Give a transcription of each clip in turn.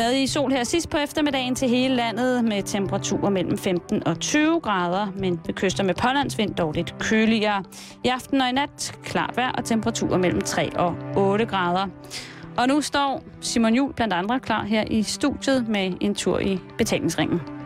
Stadig sol her sidst på eftermiddagen til hele landet med temperaturer mellem 15 og 20 grader, men ved kyster med pålandsvind dog lidt køligere. I aften og i nat klart vejr og temperaturer mellem 3 og 8 grader. Og nu står Simon Jul blandt andre klar her i studiet med en tur i betalingsringen.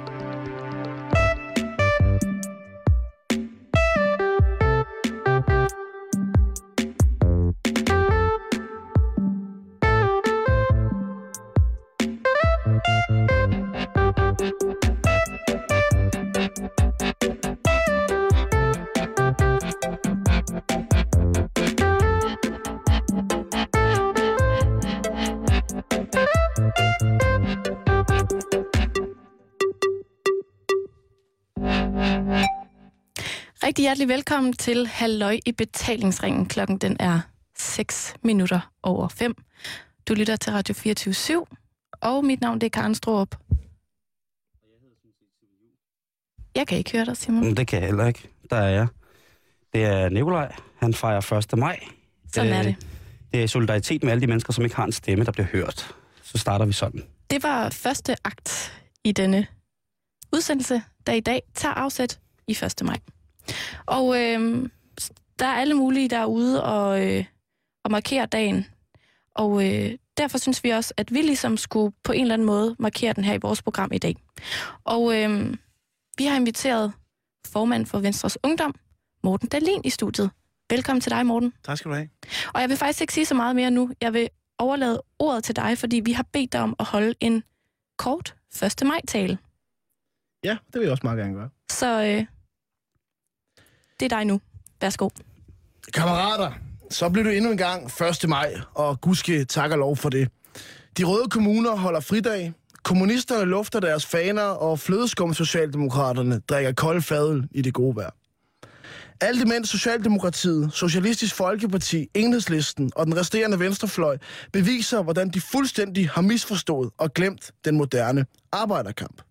Hjertelig velkommen til Halløj i betalingsringen. Klokken den er 6 minutter over 5. Du lytter til Radio 24 og mit navn det er Karen Stroop. Jeg kan ikke høre dig, Simon. Det kan jeg heller ikke. Der er jeg. Det er Nikolaj. Han fejrer 1. maj. Sådan er det. Det er solidaritet med alle de mennesker, som ikke har en stemme, der bliver hørt. Så starter vi sådan. Det var første akt i denne udsendelse, der i dag tager afsæt i 1. maj. Og øh, der er alle mulige derude og, øh, og markere dagen. Og øh, derfor synes vi også, at vi ligesom skulle på en eller anden måde markere den her i vores program i dag. Og øh, vi har inviteret formand for Venstres Ungdom, Morten Dalin, i studiet. Velkommen til dig, Morten. Tak skal du have. Og jeg vil faktisk ikke sige så meget mere nu. Jeg vil overlade ordet til dig, fordi vi har bedt dig om at holde en kort 1. maj-tale. Ja, det vil jeg også meget gerne gøre. Så øh, det er dig nu. Værsgo. Kammerater, så blev det endnu en gang 1. maj, og gudske tak og lov for det. De røde kommuner holder fridag, kommunisterne lufter deres faner, og flødeskum Socialdemokraterne drikker kold fadel i det gode vejr. Alt imens Socialdemokratiet, Socialistisk Folkeparti, Enhedslisten og den resterende venstrefløj beviser, hvordan de fuldstændig har misforstået og glemt den moderne arbejderkamp.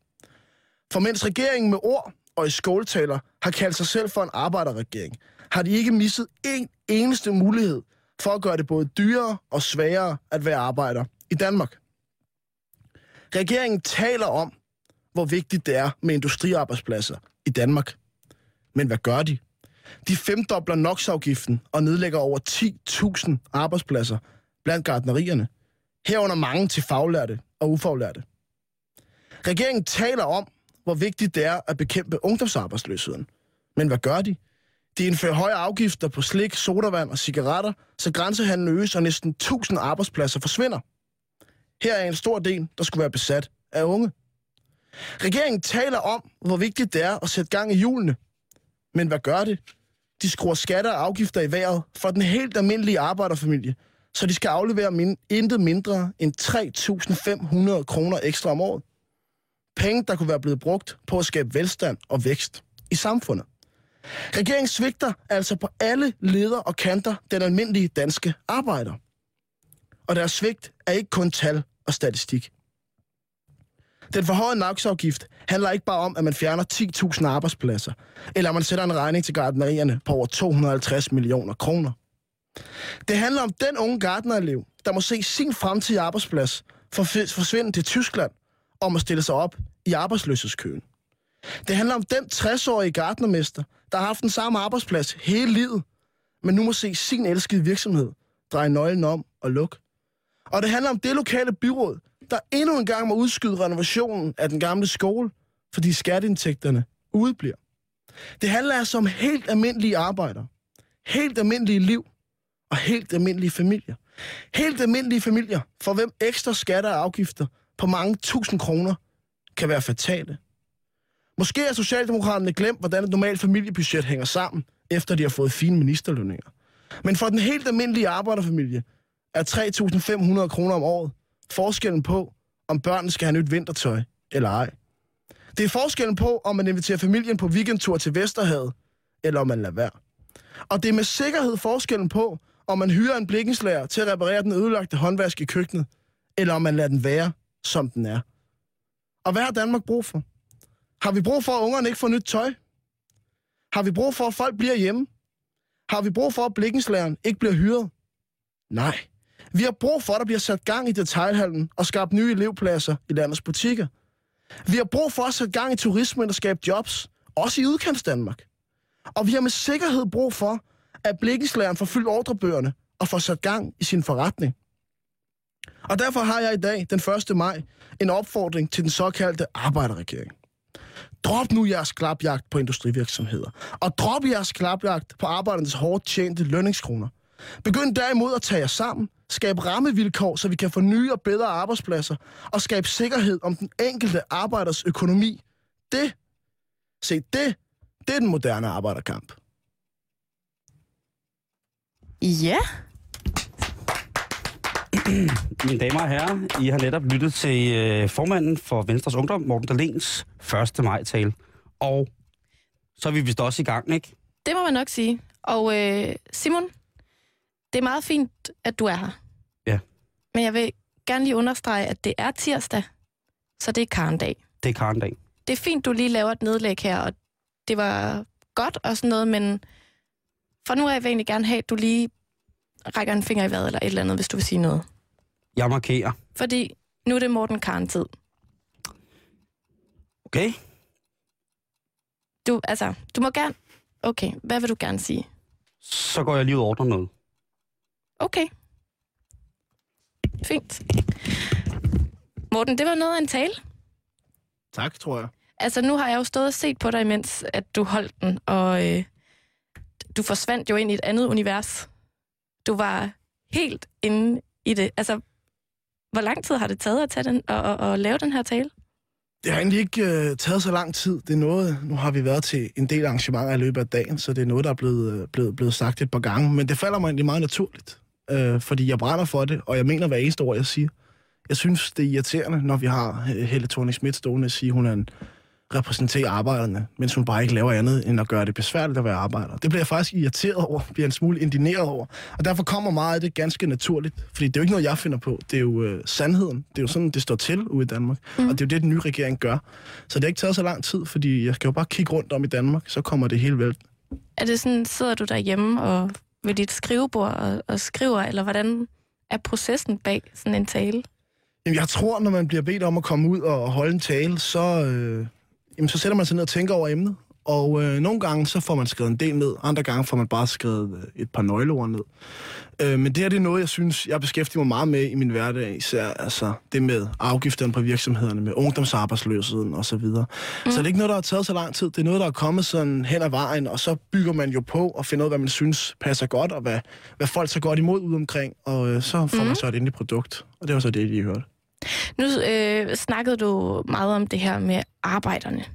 For mens regeringen med ord og i skåltaler har kaldt sig selv for en arbejderregering, har de ikke misset en eneste mulighed for at gøre det både dyrere og sværere at være arbejder i Danmark. Regeringen taler om, hvor vigtigt det er med industriarbejdspladser i Danmark. Men hvad gør de? De femdobler NOx-afgiften og nedlægger over 10.000 arbejdspladser blandt gardnerierne. Herunder mange til faglærte og ufaglærte. Regeringen taler om, hvor vigtigt det er at bekæmpe ungdomsarbejdsløsheden. Men hvad gør de? De indfører høje afgifter på slik, sodavand og cigaretter, så grænsehandlen øges og næsten 1000 arbejdspladser forsvinder. Her er en stor del, der skulle være besat af unge. Regeringen taler om, hvor vigtigt det er at sætte gang i hjulene. Men hvad gør det? De skruer skatter og afgifter i vejret for den helt almindelige arbejderfamilie, så de skal aflevere min, intet mindre end 3.500 kroner ekstra om året. Penge, der kunne være blevet brugt på at skabe velstand og vækst i samfundet. Regeringen svigter altså på alle leder og kanter den almindelige danske arbejder. Og deres svigt er ikke kun tal og statistik. Den forhøjede NOx-afgift handler ikke bare om, at man fjerner 10.000 arbejdspladser, eller at man sætter en regning til gardnerierne på over 250 millioner kroner. Det handler om den unge gardnerelev, der må se sin fremtidige arbejdsplads forsvinde til Tyskland, om at stille sig op i arbejdsløshedskøen. Det handler om den 60-årige gardnermester, der har haft den samme arbejdsplads hele livet, men nu må se sin elskede virksomhed dreje nøglen om og lukke. Og det handler om det lokale byråd, der endnu en gang må udskyde renovationen af den gamle skole, fordi skatteindtægterne udbliver. Det handler altså om helt almindelige arbejdere, helt almindelige liv og helt almindelige familier. Helt almindelige familier, for hvem ekstra skatter og afgifter på mange tusind kroner kan være fatale. Måske har Socialdemokraterne glemt, hvordan et normalt familiebudget hænger sammen, efter de har fået fine ministerlønninger. Men for den helt almindelige arbejderfamilie er 3.500 kroner om året forskellen på, om børnene skal have nyt vintertøj eller ej. Det er forskellen på, om man inviterer familien på weekendtur til Vesterhavet, eller om man lader være. Og det er med sikkerhed forskellen på, om man hyrer en blikkenslager til at reparere den ødelagte håndvask i køkkenet, eller om man lader den være, som den er. Og hvad har Danmark brug for? Har vi brug for, at ungerne ikke får nyt tøj? Har vi brug for, at folk bliver hjemme? Har vi brug for, at blikkenslæren ikke bliver hyret? Nej. Vi har brug for, at der bliver sat gang i detailhandlen og skabt nye elevpladser i landets butikker. Vi har brug for at sætte gang i turismen og skabe jobs, også i udkants Danmark. Og vi har med sikkerhed brug for, at blikkenslæren får fyldt ordrebøgerne og får sat gang i sin forretning. Og derfor har jeg i dag, den 1. maj, en opfordring til den såkaldte arbejderregering. Drop nu jeres klapjagt på industrivirksomheder, og drop jeres klapjagt på arbejdernes hårdt tjente lønningskroner. Begynd derimod at tage jer sammen, skabe rammevilkår, så vi kan få nye og bedre arbejdspladser, og skabe sikkerhed om den enkelte arbejders økonomi. Det, se det, det er den moderne arbejderkamp. Ja, Mine damer og herrer, I har netop lyttet til øh, formanden for Venstres Ungdom, Morten Dalens 1. maj-tale. Og så er vi vist også i gang, ikke? det må man nok sige. Og øh, Simon, det er meget fint, at du er her. Ja. Men jeg vil gerne lige understrege, at det er tirsdag, så det er karndag. Det er Karendag. Det er fint, du lige laver et nedlæg her, og det var godt og sådan noget, men for nu af vil jeg egentlig gerne have, at du lige rækker en finger i vejret eller et eller andet, hvis du vil sige noget. Jeg markerer. Fordi nu er det Morten Karn-tid. Okay? Du, altså, du må gerne... Okay, hvad vil du gerne sige? Så går jeg lige ud og ordner noget. Okay. Fint. Morten, det var noget af en tale. Tak, tror jeg. Altså, nu har jeg jo stået og set på dig, imens at du holdt den, og øh, du forsvandt jo ind i et andet univers. Du var helt inde i det. Altså, hvor lang tid har det taget at, tage den, og, og, og lave den her tale? Det har egentlig ikke øh, taget så lang tid. Det er noget, nu har vi været til en del arrangementer i løbet af dagen, så det er noget, der er blevet, øh, blevet, blevet sagt et par gange. Men det falder mig egentlig meget naturligt, øh, fordi jeg brænder for det, og jeg mener hver eneste ord, jeg siger. Jeg synes, det er irriterende, når vi har øh, Helle thorning Schmidt stående og sige, hun er en repræsenterer arbejderne, mens hun bare ikke laver andet end at gøre det besværligt at være arbejder. Det bliver jeg faktisk irriteret over, bliver en smule indineret over. Og derfor kommer meget af det ganske naturligt, fordi det er jo ikke noget, jeg finder på. Det er jo øh, sandheden. Det er jo sådan, det står til ude i Danmark. Mm. Og det er jo det, den nye regering gør. Så det har ikke taget så lang tid, fordi jeg skal jo bare kigge rundt om i Danmark, så kommer det hele vel. Er det sådan, sidder du derhjemme og ved dit skrivebord og, og skriver, eller hvordan er processen bag sådan en tale? Jamen, jeg tror, når man bliver bedt om at komme ud og holde en tale, så, øh, jamen, så sætter man sig ned og tænker over emnet. Og øh, nogle gange, så får man skrevet en del ned, andre gange får man bare skrevet øh, et par nøgleord ned. Øh, men det her det er noget, jeg synes, jeg beskæftiger mig meget med i min hverdag, især altså, det med afgifterne på virksomhederne, med ungdomsarbejdsløsheden osv. Så, videre. mm. så det er ikke noget, der har taget så lang tid. Det er noget, der er kommet sådan hen ad vejen, og så bygger man jo på og finder ud af, hvad man synes passer godt, og hvad, hvad folk tager godt imod ud omkring, og øh, så får mm. man så et endeligt produkt. Og det var så det, de hørte. Nu øh, snakkede du meget om det her med arbejderne.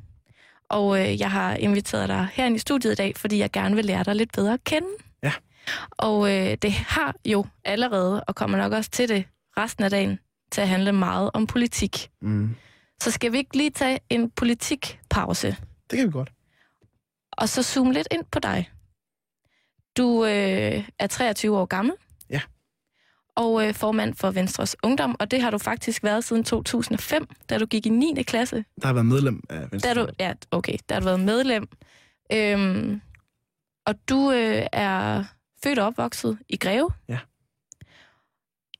Og øh, jeg har inviteret dig herinde i studiet i dag, fordi jeg gerne vil lære dig lidt bedre at kende. Ja. Og øh, det har jo allerede, og kommer nok også til det resten af dagen, til at handle meget om politik. Mm. Så skal vi ikke lige tage en politikpause, Det kan vi godt. og så zoome lidt ind på dig. Du øh, er 23 år gammel. Og øh, formand for Venstres Ungdom, og det har du faktisk været siden 2005, da du gik i 9. klasse. Der har været medlem af Venstre. Der er du, ja, okay, der har du været medlem. Øhm, og du øh, er født og opvokset i Greve. Ja.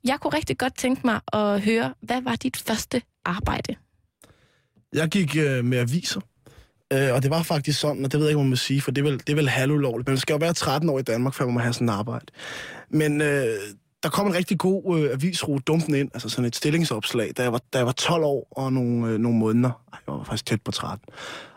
Jeg kunne rigtig godt tænke mig at høre, hvad var dit første arbejde? Jeg gik øh, med aviser, øh, og det var faktisk sådan, og det ved jeg ikke, man må sige, for det er vel, det er vel halvulovligt. Man skal jo være 13 år i Danmark, før man må have sådan et arbejde. Men øh, der kom en rigtig god øh, avisrute dumpen ind, altså sådan et stillingsopslag, da jeg var, da jeg var 12 år og nogle, øh, nogle måneder. Ej, jeg var faktisk tæt på 13.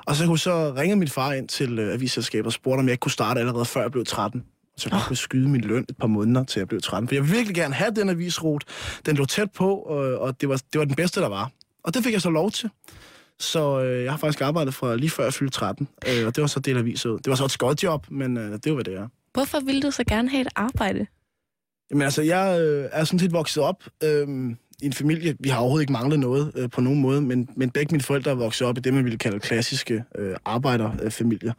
Og så kunne så ringe min far ind til øh, avisselskabet og spurgte, om jeg ikke kunne starte allerede før jeg blev 13. Så jeg kunne skyde min løn et par måneder til jeg blev 13. For jeg ville virkelig gerne have den avisrute. Den lå tæt på, og, og det, var, det var den bedste, der var. Og det fik jeg så lov til. Så øh, jeg har faktisk arbejdet fra lige før jeg fyldte 13, øh, og det var så del aviser ud. Det var så et skodjob, men øh, det var, hvad det er. Hvorfor ville du så gerne have et arbejde? Jamen altså, jeg øh, er sådan set vokset op øh, i en familie. Vi har overhovedet ikke manglet noget øh, på nogen måde, men, men begge mine forældre er vokset op i det, man ville kalde klassiske øh, arbejderfamilier.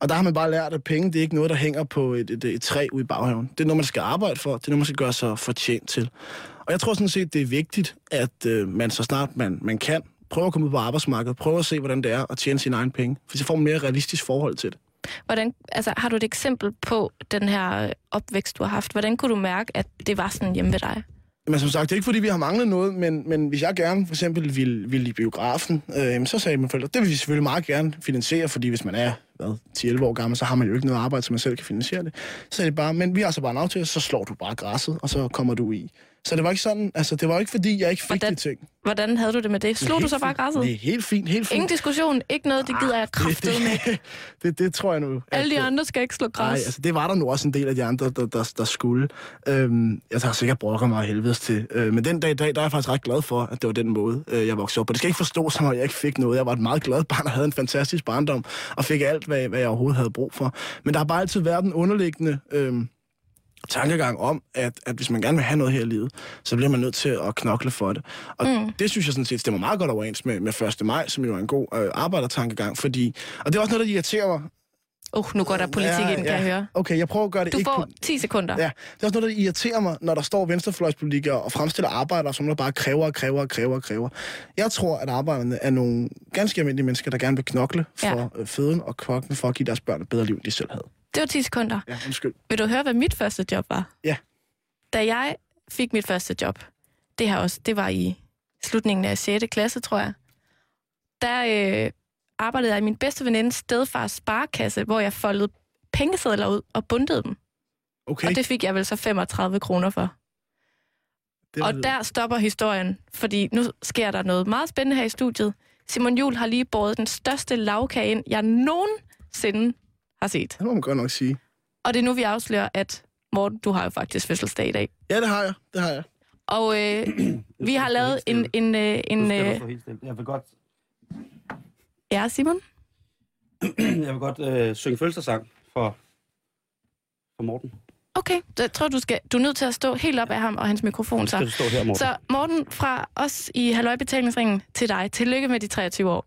Og der har man bare lært, at penge, det er ikke noget, der hænger på et, et, et træ ude i baghaven. Det er noget, man skal arbejde for. Det er noget, man skal gøre sig fortjent til. Og jeg tror sådan set, det er vigtigt, at øh, man så snart man, man kan, prøver at komme ud på arbejdsmarkedet, prøver at se, hvordan det er at tjene sine egne penge. For så får man mere realistisk forhold til det. Hvordan, altså, har du et eksempel på den her øh, opvækst, du har haft? Hvordan kunne du mærke, at det var sådan hjemme ved dig? Men som sagt, det er ikke fordi, vi har manglet noget, men, men hvis jeg gerne for eksempel ville, ville i biografen, øh, så sagde mine forældre, det vil vi selvfølgelig meget gerne finansiere, fordi hvis man er hvad, 10-11 år gammel, så har man jo ikke noget arbejde, så man selv kan finansiere det. Så er de bare, men vi har så bare en aftale, så slår du bare græsset, og så kommer du i. Så det var ikke sådan, altså det var ikke fordi, jeg ikke fik Hvordan- de ting. Hvordan havde du det med det? Slog du så bare græsset? Det er helt fint, helt fint. Ingen diskussion, ikke noget, det gider jeg kraftet med. det, det, det, tror jeg nu. Alle de andre skal ikke slå Nej, græs. altså det var der nu også en del af de andre, der, der, der skulle. Øhm, jeg har sikkert brokket mig helvedes til. Øh, men den dag i dag, der er jeg faktisk ret glad for, at det var den måde, øh, jeg voksede op på. Det skal ikke forstå som, at jeg ikke fik noget. Jeg var et meget glad barn og havde en fantastisk barndom, og fik alt, hvad, hvad jeg overhovedet havde brug for. Men der har bare altid været den underliggende... Øh, tankegang om, at, at hvis man gerne vil have noget her i livet, så bliver man nødt til at knokle for det. Og mm. det synes jeg sådan set stemmer meget godt overens med, med 1. maj, som jo er en god øh, arbejdertankegang, fordi... Og det er også noget, der irriterer mig, Uh, nu går der politik Ja, ind, kan ja. jeg høre. Okay, jeg prøver at gøre det Du ikke... får po- 10 sekunder. Ja, det er også noget, der irriterer mig, når der står venstrefløjspolitikere og fremstiller arbejdere, som der bare kræver og kræver og kræver og kræver. Jeg tror, at arbejderne er nogle ganske almindelige mennesker, der gerne vil knokle for ja. føden og knokle for at give deres børn et bedre liv, de selv havde. Det var 10 sekunder. Ja, undskyld. Vil du høre, hvad mit første job var? Ja. Da jeg fik mit første job, det her også, det var i slutningen af 6. klasse, tror jeg, der øh, arbejdede jeg i min bedste veninde stedfars sparekasse, hvor jeg foldede pengesedler ud og bundtede dem. Okay, Og det fik jeg vel så 35 kroner for. det Og der stopper historien, fordi nu sker der noget meget spændende her i studiet. Simon Jul har lige båret den største lavkage ind, jeg nogensinde har set. Det må man godt nok sige. Og det er nu, vi afslører, at Morten, du har jo faktisk fødselsdag i dag. Ja, det har jeg. Det har jeg. Og øh, vi har lavet en... en, øh, en øh, Jeg vil godt, ja, Simon? jeg vil godt øh, synge fødselsdagssang for, for Morten. Okay, jeg tror, du, skal, du er nødt til at stå helt op af ham og hans mikrofon. Så skal Så, du stå her, Morten. så Morten, fra os i Halløj-betalingsringen til dig. Tillykke med de 23 år.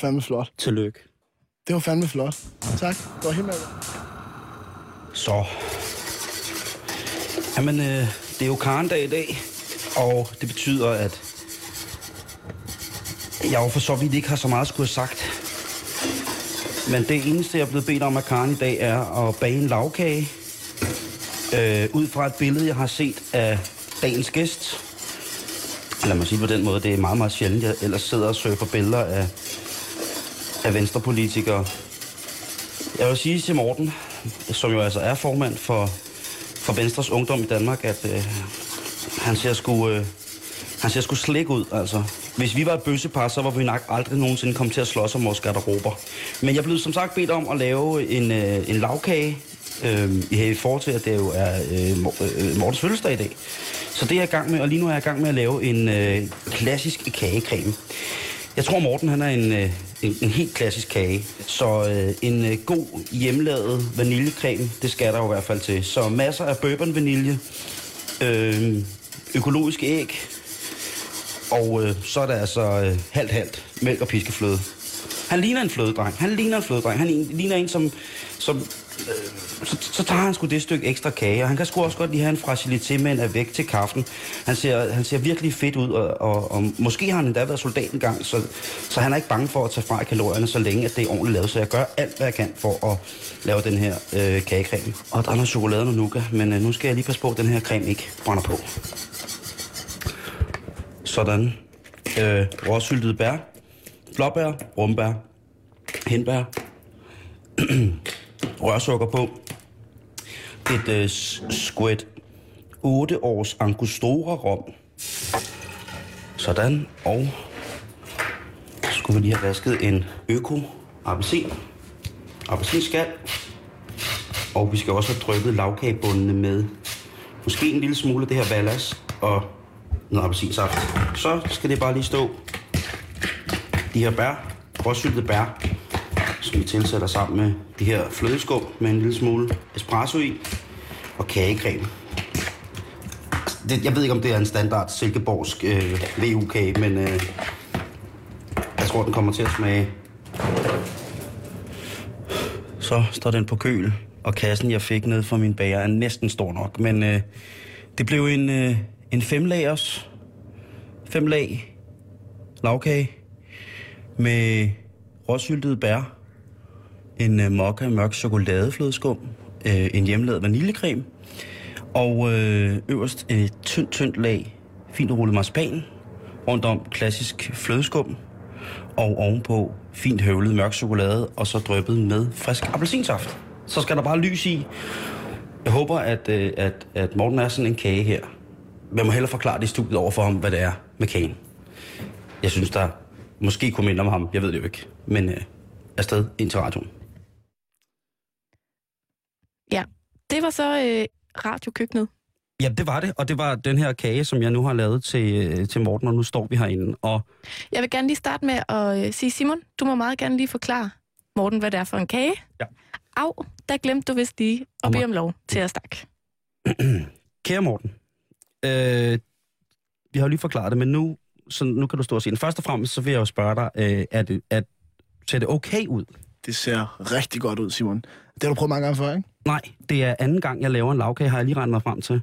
fandme flot. Tillykke. Det var fandme flot. Tak. Det var helt med. Så. Jamen, øh, det er jo Karendag i dag, og det betyder, at jeg jo for så vidt ikke har så meget at skulle have sagt. Men det eneste, jeg er blevet bedt om af Karen i dag, er at bage en lavkage. Øh, ud fra et billede, jeg har set af dagens gæst. Lad mig sige på den måde, det er meget, meget sjældent, jeg ellers sidder og surfer billeder af, af venstrepolitikere. Jeg vil sige til Morten, som jo altså er formand for, for Venstres Ungdom i Danmark, at øh, han ser sgu, øh, han ser sgu slik ud, altså. Hvis vi var et bøssepar, så var vi nok aldrig nogensinde kommet til at slås om vores garderober. Men jeg blev som sagt bedt om at lave en, øh, en lavkage, øh, i forhold til, at det jo er øh, øh, Mortens fødselsdag i dag. Så det er jeg i gang med, og lige nu er jeg i gang med at lave en øh, klassisk kagecreme. Jeg tror, Morten han er en, øh, en, en helt klassisk kage. Så øh, en øh, god hjemmelavet vaniljecreme, det skal der jo i hvert fald til. Så masser af bourbon vanilje, øh, økologisk æg, og øh, så er der altså øh, halvt-halvt mælk og piskefløde. Han ligner en flødedreng. Han ligner en flødedreng. Han ligner en, som... som så, så tager han sgu det stykke ekstra kage, og han kan sgu også godt lige have en fragilité med en væk til kaffen. Han ser, han ser virkelig fedt ud, og, og, og måske har han endda været soldat engang, så, så han er ikke bange for at tage fra kalorierne, så længe at det er ordentligt lavet. Så jeg gør alt, hvad jeg kan for at lave den her øh, kagecreme. Og der er noget chokolade og nougat, men øh, nu skal jeg lige passe på, at den her creme ikke brænder på. Sådan. Øh, råsyltede bær, blåbær, rumbær, hindbær, rørsukker på, et øh, squid 8 års angostura rom. Sådan, og så skulle vi lige have vasket en øko appelsin, appelsinskal, og vi skal også have drykket lavkagebundene med. Måske en lille smule af det her vallas, og noget appelsinsaft. Så skal det bare lige stå. De her bær, råsyltede bær, som vi tilsætter sammen med de her flødeskum med en lille smule espresso i og kagecreme. Det, jeg ved ikke, om det er en standard silkeborgsk øh, VU-kage, men øh, jeg tror, den kommer til at smage. Så står den på køl, og kassen, jeg fik ned fra min bager, er næsten stor nok. Men øh, det blev en, øh, en femlagers, fem lag lavkage med råsyltede bær, en øh, mokka mørk chokoladeflødeskum, øh, en hjemmelavet vaniljecreme, og øh, øverst et tyndt, tyndt lag fint rullet marcipan, rundt om klassisk flødeskum, og ovenpå fint høvlet mørk chokolade, og så dryppet med frisk appelsinsaft. Så skal der bare lys i. Jeg håber, at, øh, at, at Morten er sådan en kage her. Men må hellere forklare det i studiet over for ham, hvad det er med kagen. Jeg synes, der måske kunne minde om ham. Jeg ved det jo ikke. Men øh, afsted ind til radioen. Ja, det var så øh, radiokøkkenet. Ja, det var det. Og det var den her kage, som jeg nu har lavet til, øh, til Morten, og nu står vi herinde. Og Jeg vil gerne lige starte med at øh, sige, Simon, du må meget gerne lige forklare Morten, hvad det er for en kage. Ja. Au, der glemte du vist lige at bede om lov til at snakke. Kære Morten, øh, vi har jo lige forklaret det, men nu, så nu kan du stå og sige det. Først og fremmest, så vil jeg jo spørge dig, øh, er det, at, ser det okay ud? Det ser rigtig godt ud, Simon. Det har du prøvet mange gange før, ikke? Nej, det er anden gang, jeg laver en lavkage, har jeg lige regnet mig frem til.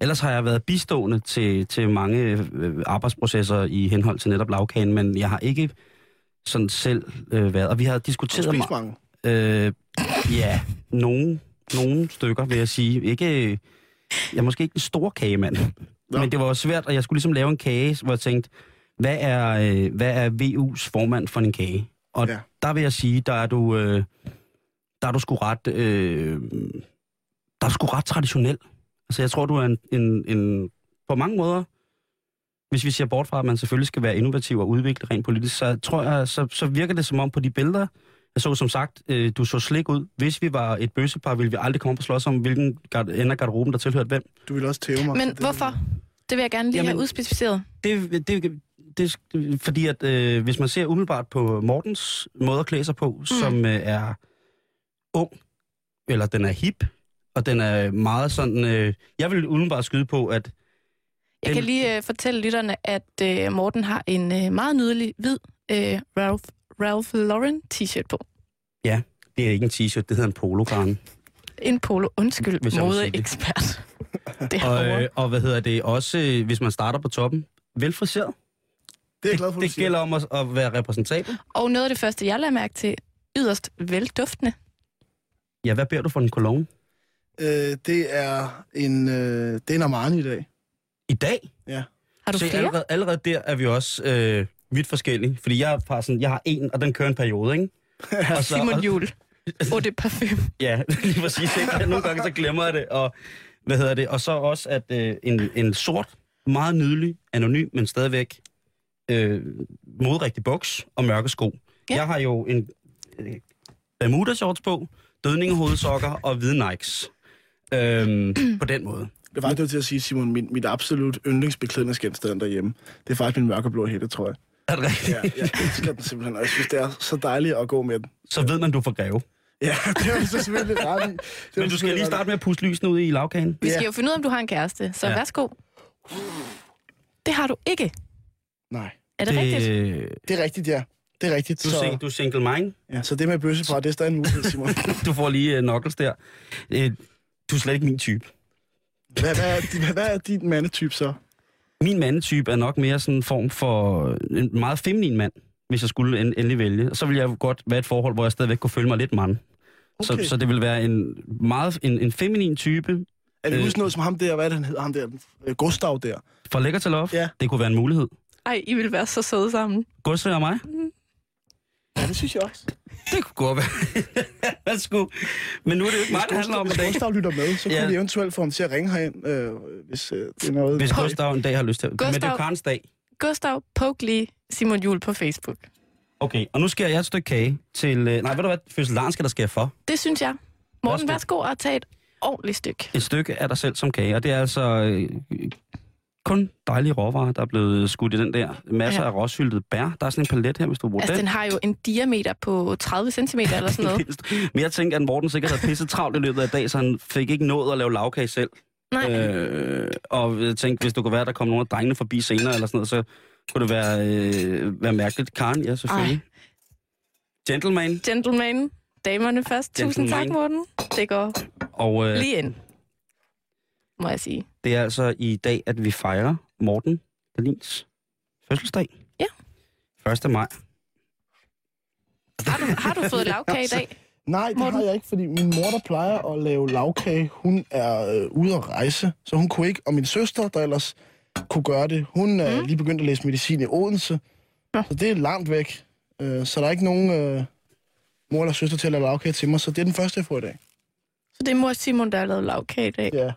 Ellers har jeg været bistående til, til mange øh, arbejdsprocesser i henhold til netop lavkagen, men jeg har ikke sådan selv øh, været. Og vi har diskuteret... ma- mange. Øh, ja, nogle, nogle stykker, vil jeg sige. Ikke, jeg er måske ikke en stor kagemand, Nå. men det var svært, og jeg skulle ligesom lave en kage, hvor jeg tænkte, hvad er, øh, hvad er VU's formand for en kage? Og Ja. der vil jeg sige, der er du, øh, der er du sgu ret, øh, der er du sgu ret traditionel. Altså jeg tror, du er en, en, en, på mange måder, hvis vi ser bort fra, at man selvfølgelig skal være innovativ og udvikle rent politisk, så tror jeg, så, så virker det som om på de billeder, jeg så som sagt, øh, du så slik ud. Hvis vi var et bøssepar, ville vi aldrig komme og slås om, hvilken gard- ende af garderoben, der tilhørte hvem. Du vil også tæve mig. Men det- hvorfor? Det vil jeg gerne lige Jamen- have udspecificeret. Det, det, det, fordi at øh, hvis man ser umiddelbart på Mortens måde at klæde sig på, mm. som øh, er ung, eller den er hip, og den er meget sådan... Øh, jeg vil umiddelbart skyde på, at Jeg Den- kan lige øh, fortælle lytterne, at øh, Morten har en øh, meget nydelig hvid øh, Ralph, Ralph Lauren t-shirt på. det er ikke en t-shirt, det hedder en polo -karen. En polo, undskyld, modeekspert. Og, øh, og hvad hedder det? Også øh, hvis man starter på toppen, velfriseret. Det er jeg glad for, det siger. gælder om at, at være repræsentabel. Og noget af det første, jeg lader mærke til, yderst velduftende. Ja, hvad beder du for en cologne? Øh, det er en, øh, det er en Armani i dag. I dag? Har du Se, flere? allerede, allerede der er vi også øh, vidt forskellige. Fordi jeg, har sådan, jeg har en, og den kører en periode, ikke? og så, Simon Jul. Eau de parfume. Ja, lige præcis. Ikke? Nogle gange så glemmer jeg det. Og, hvad hedder det? og så også, at øh, en, en sort, meget nydelig, anonym, men stadigvæk øh, modrigtig buks og mørke sko. Ja. Jeg har jo en øh, Bermuda shorts på, dødningehovedsokker og hvide Nikes. Øhm, på den måde. Det er faktisk nødt til at sige, Simon, min, mit absolut yndlingsbeklædningsgenstand derhjemme, det er faktisk min mørkeblå hætte, tror jeg. Er det rigtigt? Ja, jeg elsker den simpelthen, og jeg synes, det er så dejligt at gå med den. Så ved man, du får greve. Ja, det er så selvfølgelig ret Men du skal lige starte med at puste lysene ud i lavkagen. Vi skal Ja. jo finde ud af, om du har en kæreste. Så Ja. værsgo. Det har du ikke. Nej, Er det, det rigtigt? øh, det er rigtigt, ja. Det er rigtigt. Du, er Så, sing, du er single mind. ja, så det med bøssepar, det er stadig en mulighed, Simon. Du får lige uh, knuckles der. Øh, du er slet ikke min type. Hvad, hvad, er, din- hvad, hvad er din mandetype så? Min mandetype er nok mere sådan en form for en meget feminin mand, hvis jeg skulle end, endelig vælge. Og så ville jeg godt være et forhold, hvor jeg stadigvæk kunne føle mig lidt mand. Okay. Så, så det vil være en meget en, en feminin type. Er vi øh, sådan noget som ham der, hvad er det, han hedder, ham der, øh, Gustav der? For lækker til love, Ja. det kunne være en mulighed. Ej, I vil være så søde sammen. Gustav og mig, Ja, det synes jeg også. det kunne godt være. Værsgo. Men nu er det jo ikke mig, det handler om i hvis dag. Gustav lytter med, så Ja. kunne vi eventuelt få ham til at ringe herind, øh, hvis øh, det er noget... Hvis Gustav en dag har lyst til. Men det er Gustav. Karens dag. Gustav, poke lige Simon Jul på Facebook. Okay, og nu skal jeg et stykke kage til... øh, Nej, ved du hvad? Fødselaren skal der skære for. Det synes jeg. Morten, Værsgo. værsgo og tag et ordentligt stykke. et stykke af dig selv som kage, og det er altså øh, kun dejlige råvarer, der er blevet skudt i den der. Masser Ja. af råsyltet bær. Der er sådan en palet her, hvis du bruger Altså, den den. har jo en diameter på 30 cm eller sådan noget. Men jeg tænker, at Morten sikkert havde pisset travlt i løbet af dag, så han fik ikke nået at lave lavkage selv. Nej, Øh, og jeg tænkte, hvis du kunne være, der kom nogle af drengene forbi senere eller sådan noget, så kunne det være, øh, være mærkeligt. Karen, ja, selvfølgelig. Gentleman. gentleman. Damerne først. Tusind tak, Gentleman. Morten. Det går Og øh, lige ind, må jeg sige. Det er altså i dag, at vi fejrer Morten Dalins fødselsdag. Ja. 1. maj. Har du, har du fået lavkage i dag? Nej, det Morten? har jeg ikke, fordi min mor, der plejer at lave lavkage, hun er øh, ude at rejse, så hun kunne ikke. Og min søster, der ellers kunne gøre det, hun er Mm. lige begyndt at læse medicin i Odense. Nå. Så det er langt væk. Øh, så der er ikke nogen øh, mor eller søster til at lave lavkage til mig, så det er den første, jeg får i dag. Så det er mor Simon, der har lavet lavkage i dag. Ja.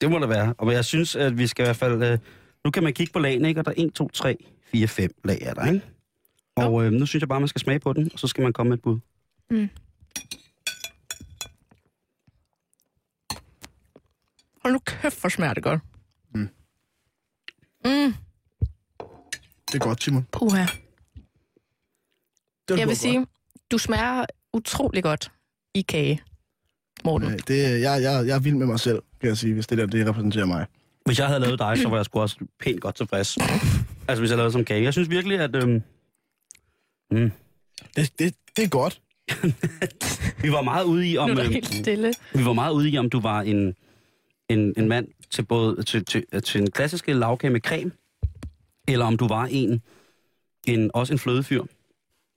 Det må det være. Og jeg synes, at vi skal i hvert fald... Øh, nu kan man kigge på lagene, ikke? Og der er 1, 2, 3, 4, 5 lag er der, ikke? Og øh, nu synes jeg bare, man skal smage på den, og så skal man komme med et bud. Hold nu kæft, hvor smager det godt. Mm. Mm, Det er godt, Simon. puha. Det Jeg vil godt. sige, du smager utrolig godt i kage, Morten. Ja, det, jeg, jeg, jeg er vild med mig selv, kan jeg sige, hvis det der det repræsenterer mig. Hvis jeg havde lavet dig, så var jeg sgu også pænt godt tilfreds. altså, hvis jeg lavede som kage. Jeg synes virkelig, at... Øh, mm, Det, det, det er godt. vi var meget ude i, om... Nu er der øh, helt stille. Vi var meget ude i, om du var en, en, en mand til både til, til, til en klassisk lavkage med creme, eller om du var en, en også en flødefyr.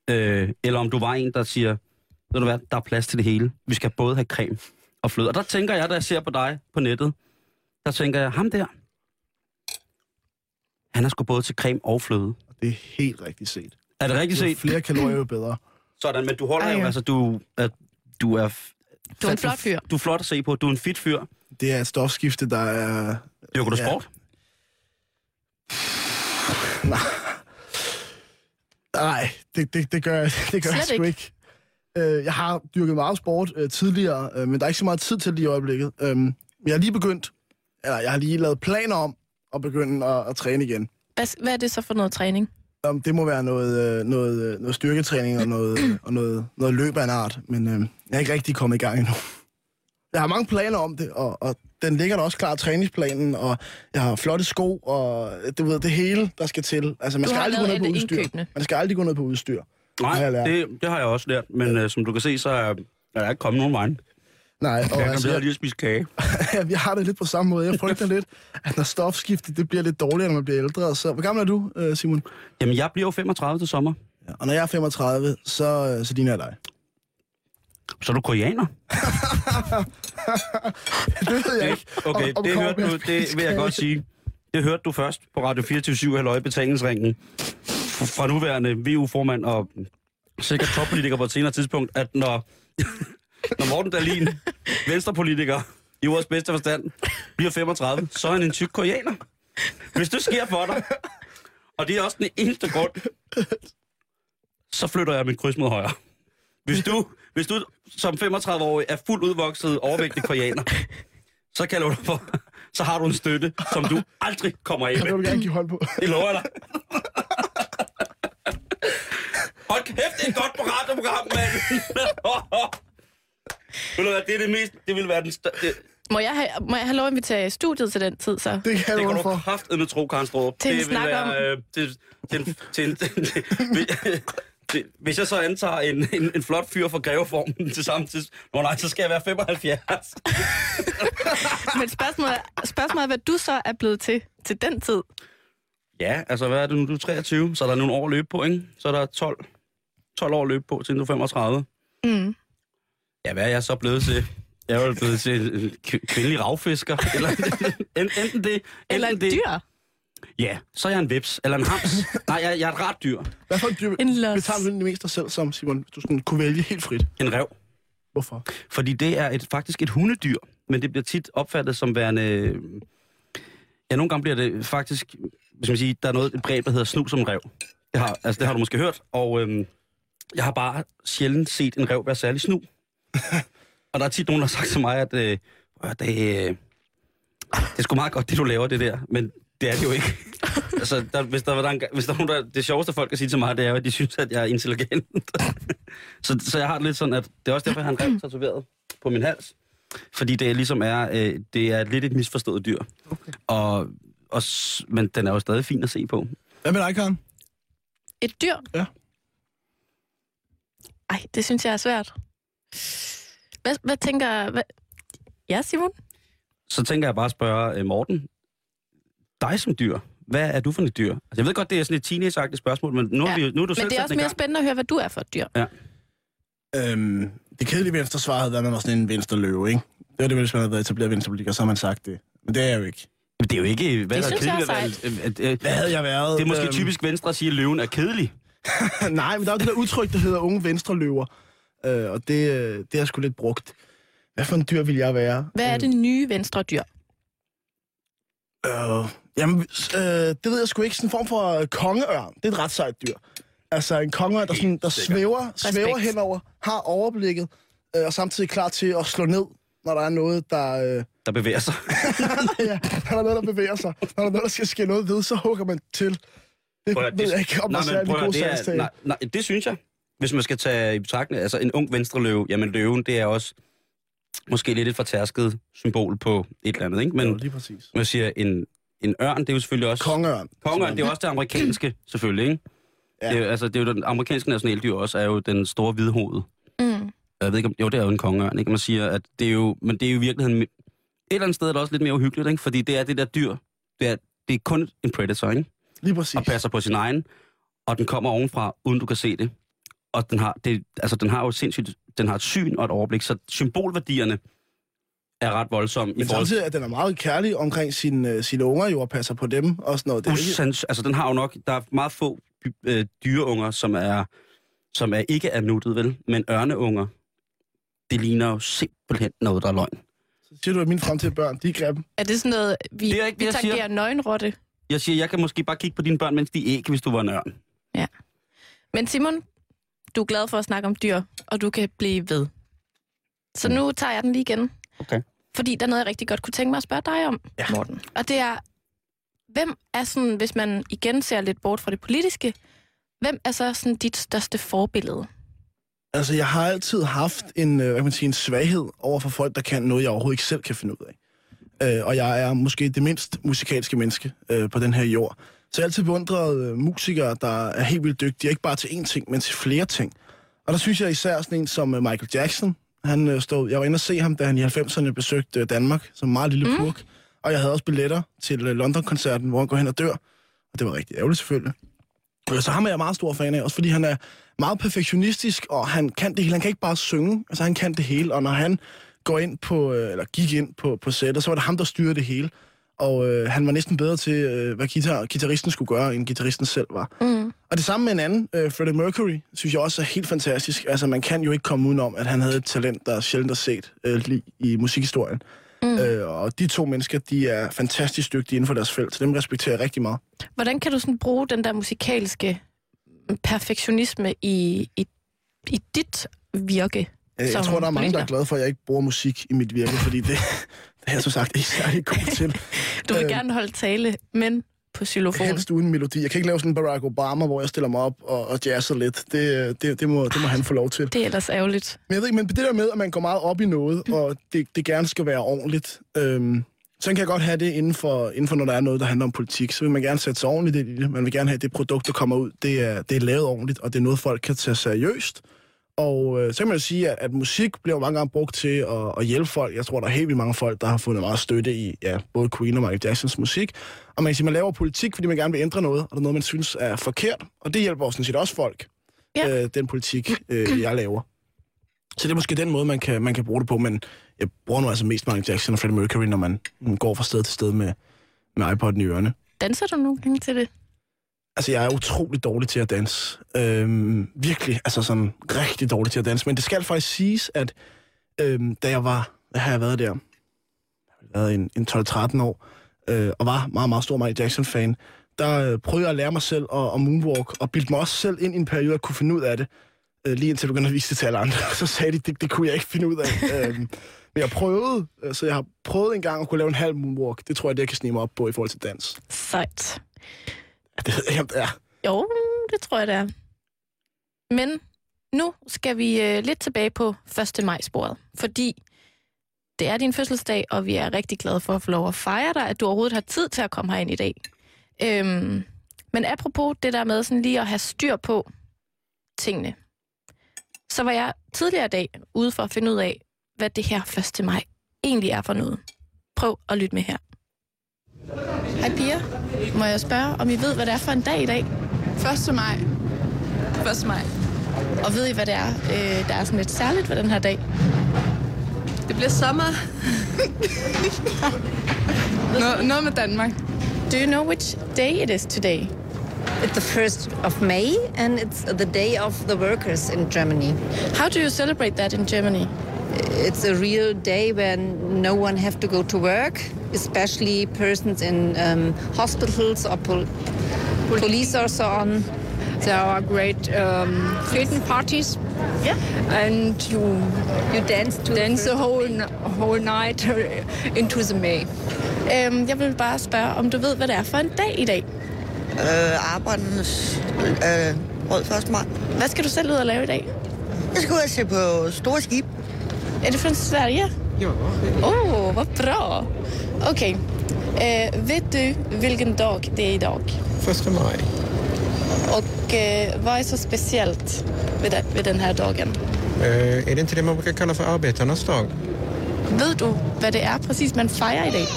Øh, eller om du var en, der siger, ved du hvad, der er plads til det hele. Vi skal både have creme og fløde. Og der tænker jeg, da jeg ser på dig på nettet, der tænker jeg, ham der, han er sgu både til creme og fløde. Det er helt rigtigt set. Er det rigtigt Jo set? flere kalorier, jo bedre. Sådan, men du holder Ej, jo, ja. altså du, at du er... Du er en flot fyr. Du er flot at se på. Du er en fit fyr. Det er et stofskifte, der er... Dyrker du Ja. sport? Nej, det, det, det gør jeg, det gør jeg sgu ikke. ikke. Øh, jeg har dyrket meget sport øh, tidligere, øh, men der er ikke så meget tid til det i øjeblikket. Øh, jeg har lige begyndt, eller jeg har lige lavet planer om at begynde at, at træne igen. Hvad, hvad er det så for noget træning? Um, det må være noget, øh, noget, øh, noget styrketræning og noget, og noget, noget løb af en art, men øh, jeg er ikke rigtig kommet i gang endnu. Jeg har mange planer om det, og, og den ligger der også klar, træningsplanen, og jeg har flotte sko, og du ved, det hele, der skal til. Altså, man Du skal aldrig gå ned på udstyr. Man skal aldrig gå ned på udstyr. Har Nej, jeg lært. det, det har jeg også lært, men øh, som du kan se, så er er der ikke kommet nogen vej. Nej, og Jeg kan altså, jeg, lige spise kage. jeg har det lidt på samme måde. Jeg frygter lidt, at når stofskiftet det bliver lidt dårligere, når man bliver ældre. Så, hvor gammel er du, øh, Simon? Jamen, jeg bliver jo 35 til sommer. Ja, og når jeg er 35, så, øh, så ligner jeg dig. Så er du koreaner. Det ved jeg ikke. Okay, om- om det, hørte du, det vil jeg godt sige. Det hørte du først på Radio 24 Halløj Betalingsringen. Fra nuværende VU-formand og sikkert toppolitiker på et senere tidspunkt, at når, når Morten Dahlin, venstrepolitiker i ordets bedste forstand, bliver 35, så er han en tyk koreaner. Hvis det sker for dig, og det er også den eneste grund, så flytter jeg min kryds mod højre. Hvis du, hvis du som 35-årig er fuldt udvokset overvægtig koreaner, så kan jeg for, så har du en støtte, som du aldrig kommer af Det vil med. gerne give hånd på. Det lover jeg dig. Hold kæft, det er et godt radioprogram, mand. Ved du hvad, det er det mest, det vil være den største, det, Må jeg, have, må jeg have lov at invitere studiet til den tid, så? Det kan det kan du for. kraftedeme tro, Karen Straarup. Til en det snak om- øh, til, til, til, hvis jeg så antager en, en, en flot fyr fra greveformen til samme tid, Nå nej, så skal jeg være 75. Men spørgsmålet er, spørgsmålet er, hvad du så er blevet til til den tid. Ja, altså hvad er det nu? Du er 23, så er der nogle år at løbe på, ikke? Så er der 12, 12 år at løbe på, til du er 35. Mm. Ja, hvad er jeg så blevet til? Jeg er jo blevet til en kvindelig ravfisker. Eller, en- enten det, Eller enten et det. dyr. Ja, så er jeg en vips. Eller en hams. Nej, jeg, jeg er et rart dyr. Hvad for et dyr En los. betaler du det mest dig selv som, Simon, du sådan kunne vælge helt frit? En rev. Hvorfor? Fordi det er et, faktisk et hundedyr, men det bliver tit opfattet som værende... Ja, nogle gange bliver det faktisk... Hvis man siger, der er noget, et brev, der hedder snu som rev. Det har, altså, det har du måske hørt, og øhm, jeg har bare sjældent set en rev være særlig snu. og der er tit nogen, der har sagt til mig, at øh, "Prøv at det, øh, det er sgu meget godt, det du laver, det der, men Det er det jo ikke. altså, der, hvis, der, var der en, hvis der er nogen, der, det sjoveste folk kan sige til mig, det er jo, at de synes, at jeg er intelligent. så, så jeg har det lidt sådan, at det er også derfor, jeg har en rev tatoveret på min hals. Fordi det ligesom er, øh, det er lidt et misforstået dyr. Okay. Og, og, men den er jo stadig fin at se på. Hvad med dig, Karen? Et dyr? Ja. Ej, det synes jeg er svært. Hvad, hvad tænker... Hvad... Ja, Simon? Så tænker jeg bare at spørge øh, Morten, dig som dyr, hvad er du for et dyr? Altså, jeg ved godt, det er sådan et teenage spørgsmål, men nu, ja. Ja. er vi, nu er du Men selv det er også mere gang. spændende at høre, hvad du er for et dyr. Øhm, det kedelige venstre svar havde været, at man var sådan en venstre løve, ikke? Det var det, hvis man havde været etableret venstrepolitiker, så har man sagt det. Men det er jeg jo ikke. Men det er jo ikke... Hvad Det er synes jeg er at- Hvad havde jeg været? Det er måske Øhm, typisk venstre at sige, at løven er kedelig. Nej, men der er jo det der udtryk, der hedder unge venstreløver. Øh, og det, øh, det er sgu lidt brugt. Hvad for en dyr vil jeg være? Hvad er det nye venstre dyr? Øh, jamen, øh, det ved jeg sgu ikke. Sådan en form for øh, kongeørn. Det er et ret sejt dyr. Altså en kongeørn, der, sådan, der svæver, svæver henover, har overblikket, øh, og samtidig klar til at slå ned, når der er noget, der... Øh, Der bevæger sig. ja, når der er noget, der bevæger sig. Når der er noget, der skal ske noget ved, så hugger man til. Det Prøv at- ved jeg ikke, om der er en prøv at- det, er, nej, nej, det synes jeg. Hvis man skal tage i betragtning, altså en ung venstreløve, jamen løven, det er også måske lidt et fortærsket symbol på et eller andet, ikke? Men jo, lige præcis. man siger, en, en ørn, det er jo selvfølgelig også... Kongeørn. Kongeren, det er også det amerikanske, selvfølgelig, ikke? Ja. Det, er, jo- altså, det er jo den amerikanske nationaldyr også, er jo den store hvidhoved. Mm. Jeg ved ikke, om, jo, det er jo en kongeørn, ikke? Man siger, at det er jo, men det er jo i virkeligheden, et eller andet sted er det også lidt mere uhyggeligt, ikke? Fordi det er det der dyr, det er, det er kun en predator, ikke? Lige præcis. og passer på sin egen, og den kommer ovenfra, uden du kan se det. Og den har, det, altså, den har jo sindssygt, den har et syn og et overblik, så symbolværdierne er ret voldsomme. Men samtidig er den er meget kærlig omkring sine, øh, sine unger jo, og passer på dem og sådan noget. Det er ikke, Usands, altså den har jo nok, der er meget få øh, dyreunger, som er, som er ikke er nuttet, vel? Men ørneunger, det ligner jo simpelthen noget, der er løgn. så siger du, at mine fremtidige børn, de er grimme. Er det sådan noget, vi, Det er ikke det, vi tangerer nøgenrotte? Jeg siger, jeg kan måske bare kigge på dine børn, mens de æg, hvis du var en ørn. Men Simon, du er glad for at snakke om dyr, og du kan blive ved. Så nu tager jeg den lige igen. Okay. Fordi der er noget, jeg rigtig godt kunne tænke mig at spørge dig om, ja. Morten. Og det er, hvem er sådan, hvis man igen ser lidt bort fra det politiske, hvem er så sådan dit største forbillede? Altså, jeg har altid haft en, øh, hvad kan man sige, en svaghed over for folk, der kan noget, jeg overhovedet ikke selv kan finde ud af. Øh, og jeg er måske det mindst musikalske menneske øh, på den her jord. Så jeg har altid beundret øh, musikere, der er helt vildt dygtige, ikke bare til én ting, men til flere ting. Og der synes jeg især sådan en som øh, Michael Jackson. Han øh, stod, jeg var inde og se ham, da han i 90'erne besøgte øh, Danmark, som en meget lille mm. purk. Og jeg havde også billetter til øh, London-koncerten, hvor han går hen og dør. Og det var rigtig ærgerligt selvfølgelig. Øh, Så ham er jeg meget stor fan af, også fordi han er meget perfektionistisk, og han kan det hele. Han kan ikke bare synge, altså han kan det hele. Og når han går ind på, øh, eller gik ind på, på sættet, så var det ham, der styrede det hele. Og øh, han var næsten bedre til, øh, hvad guitar, guitaristen skulle gøre, end guitaristen selv var. Mm. Og det samme med en anden, øh, Freddie Mercury, synes jeg også er helt fantastisk. Altså, man kan jo ikke komme udenom, at han havde et talent, der er sjældent er set øh, lige i musikhistorien. Mm. Øh, og de to mennesker, de er fantastisk dygtige inden for deres felt, så dem respekterer jeg rigtig meget. Hvordan kan du sådan bruge den der musikalske perfektionisme i, i, i dit virke? Øh, Jeg som tror, der er mange, der er glade for, at jeg ikke bruger musik i mit virke, fordi det, det er jeg så sagt ikke særlig god til. Du vil Øh, gerne holde tale, men på xylofon. Helst uden melodi. Jeg kan ikke lave sådan en Barack Obama, hvor jeg stiller mig op og, og jazzer lidt. Det, det, det, må, det må han få lov til. Det er ellers ærgerligt. Men jeg ved ikke, men det der med, at man går meget op i noget, og det, det gerne skal være ordentligt, øhm, så kan jeg godt have det inden for, inden for, når der er noget, der handler om politik. Så vil man gerne sætte sig ordentligt i det. Man vil gerne have, at det produkt, der kommer ud, det er, det er lavet ordentligt, og det er noget, folk kan tage seriøst. Og øh, så kan man jo sige, at, at musik bliver mange gange brugt til at, at hjælpe folk. Jeg tror, der er helt vildt mange folk, der har fundet meget støtte i ja, både Queen og Michael Jacksons musik. Og man kan sige, man laver politik, fordi man gerne vil ændre noget, og der er noget, man synes er forkert. Og det hjælper jo sådan set også folk, Ja. øh, den politik, øh, jeg laver. Så det er måske den måde, man kan, man kan bruge det på, men jeg bruger nu altså mest Michael Jackson og Freddie Mercury, når man man går fra sted til sted med, med iPod'en i ørerne. Danser du nogle gange til det? Altså, jeg er utrolig dårlig til at danse. Øhm, virkelig, altså sådan rigtig dårlig til at danse. Men det skal faktisk siges, at øhm, da jeg var, hvad har jeg været der? Jeg har været en, en 12-13 år, øh, og var meget, meget stor Michael Jackson-fan. Der øh, prøvede jeg at lære mig selv at, at moonwalk, og bildte mig også selv ind i en periode, at kunne finde ud af det. øh, lige indtil du begyndte at vise det til alle andre. Så sagde de, det, det kunne jeg ikke finde ud af. øhm, men jeg prøvede, øh, så jeg har prøvet en gang at kunne lave en halv moonwalk. Det tror jeg, det jeg kan snige mig op på i forhold til dans. Sejt. Det ved jeg ikke, om det er. Jo, det tror jeg, det er. Men nu skal vi øh, lidt tilbage på 1. maj-sporet, fordi det er din fødselsdag, og vi er rigtig glade for at få lov at fejre dig, at du overhovedet har tid til at komme herind i dag. Øhm, men apropos det der med sådan lige at have styr på tingene, så var jeg tidligere i dag ude for at finde ud af, hvad det her 1. maj egentlig er for noget. Prøv at lytte med her. Hej Pia, må jeg spørge, om I ved, hvad det er for en dag i dag? 1. maj. 1. maj. Og ved I, hvad det er, øh, der er sådan lidt særligt ved den her dag? Det bliver sommer. Nå, noget med Danmark. Do you know which day it is today? It's the 1st of May and it's the day of the workers in Germany. How do you celebrate that in Germany? It's a real day when no one have to go to work, especially persons in um, hospitals or pol- police or so on. There are great um, Frieden parties. Yeah. And you You dance to dance the whole, n- whole night into the May. Øhm, jeg vil bare spørge, om du ved, hvad det er for en dag i dag? Øh, arbejdernes øh, råd 1. maj. Hvad skal du selv ud og lave i dag? Jeg skal ud og se på store skib. Er det fra Sverige? Ja. Åh, oh, vad bra! Okej. Eh, vet du vilken dag det är idag? 1 maj. Och eh, vad är så speciellt vid, det, vid den här dagen? Eh, är det inte det man brukar kalla för arbetarnas dag? Ved du, hvad det er præcis, man fejrer i dag?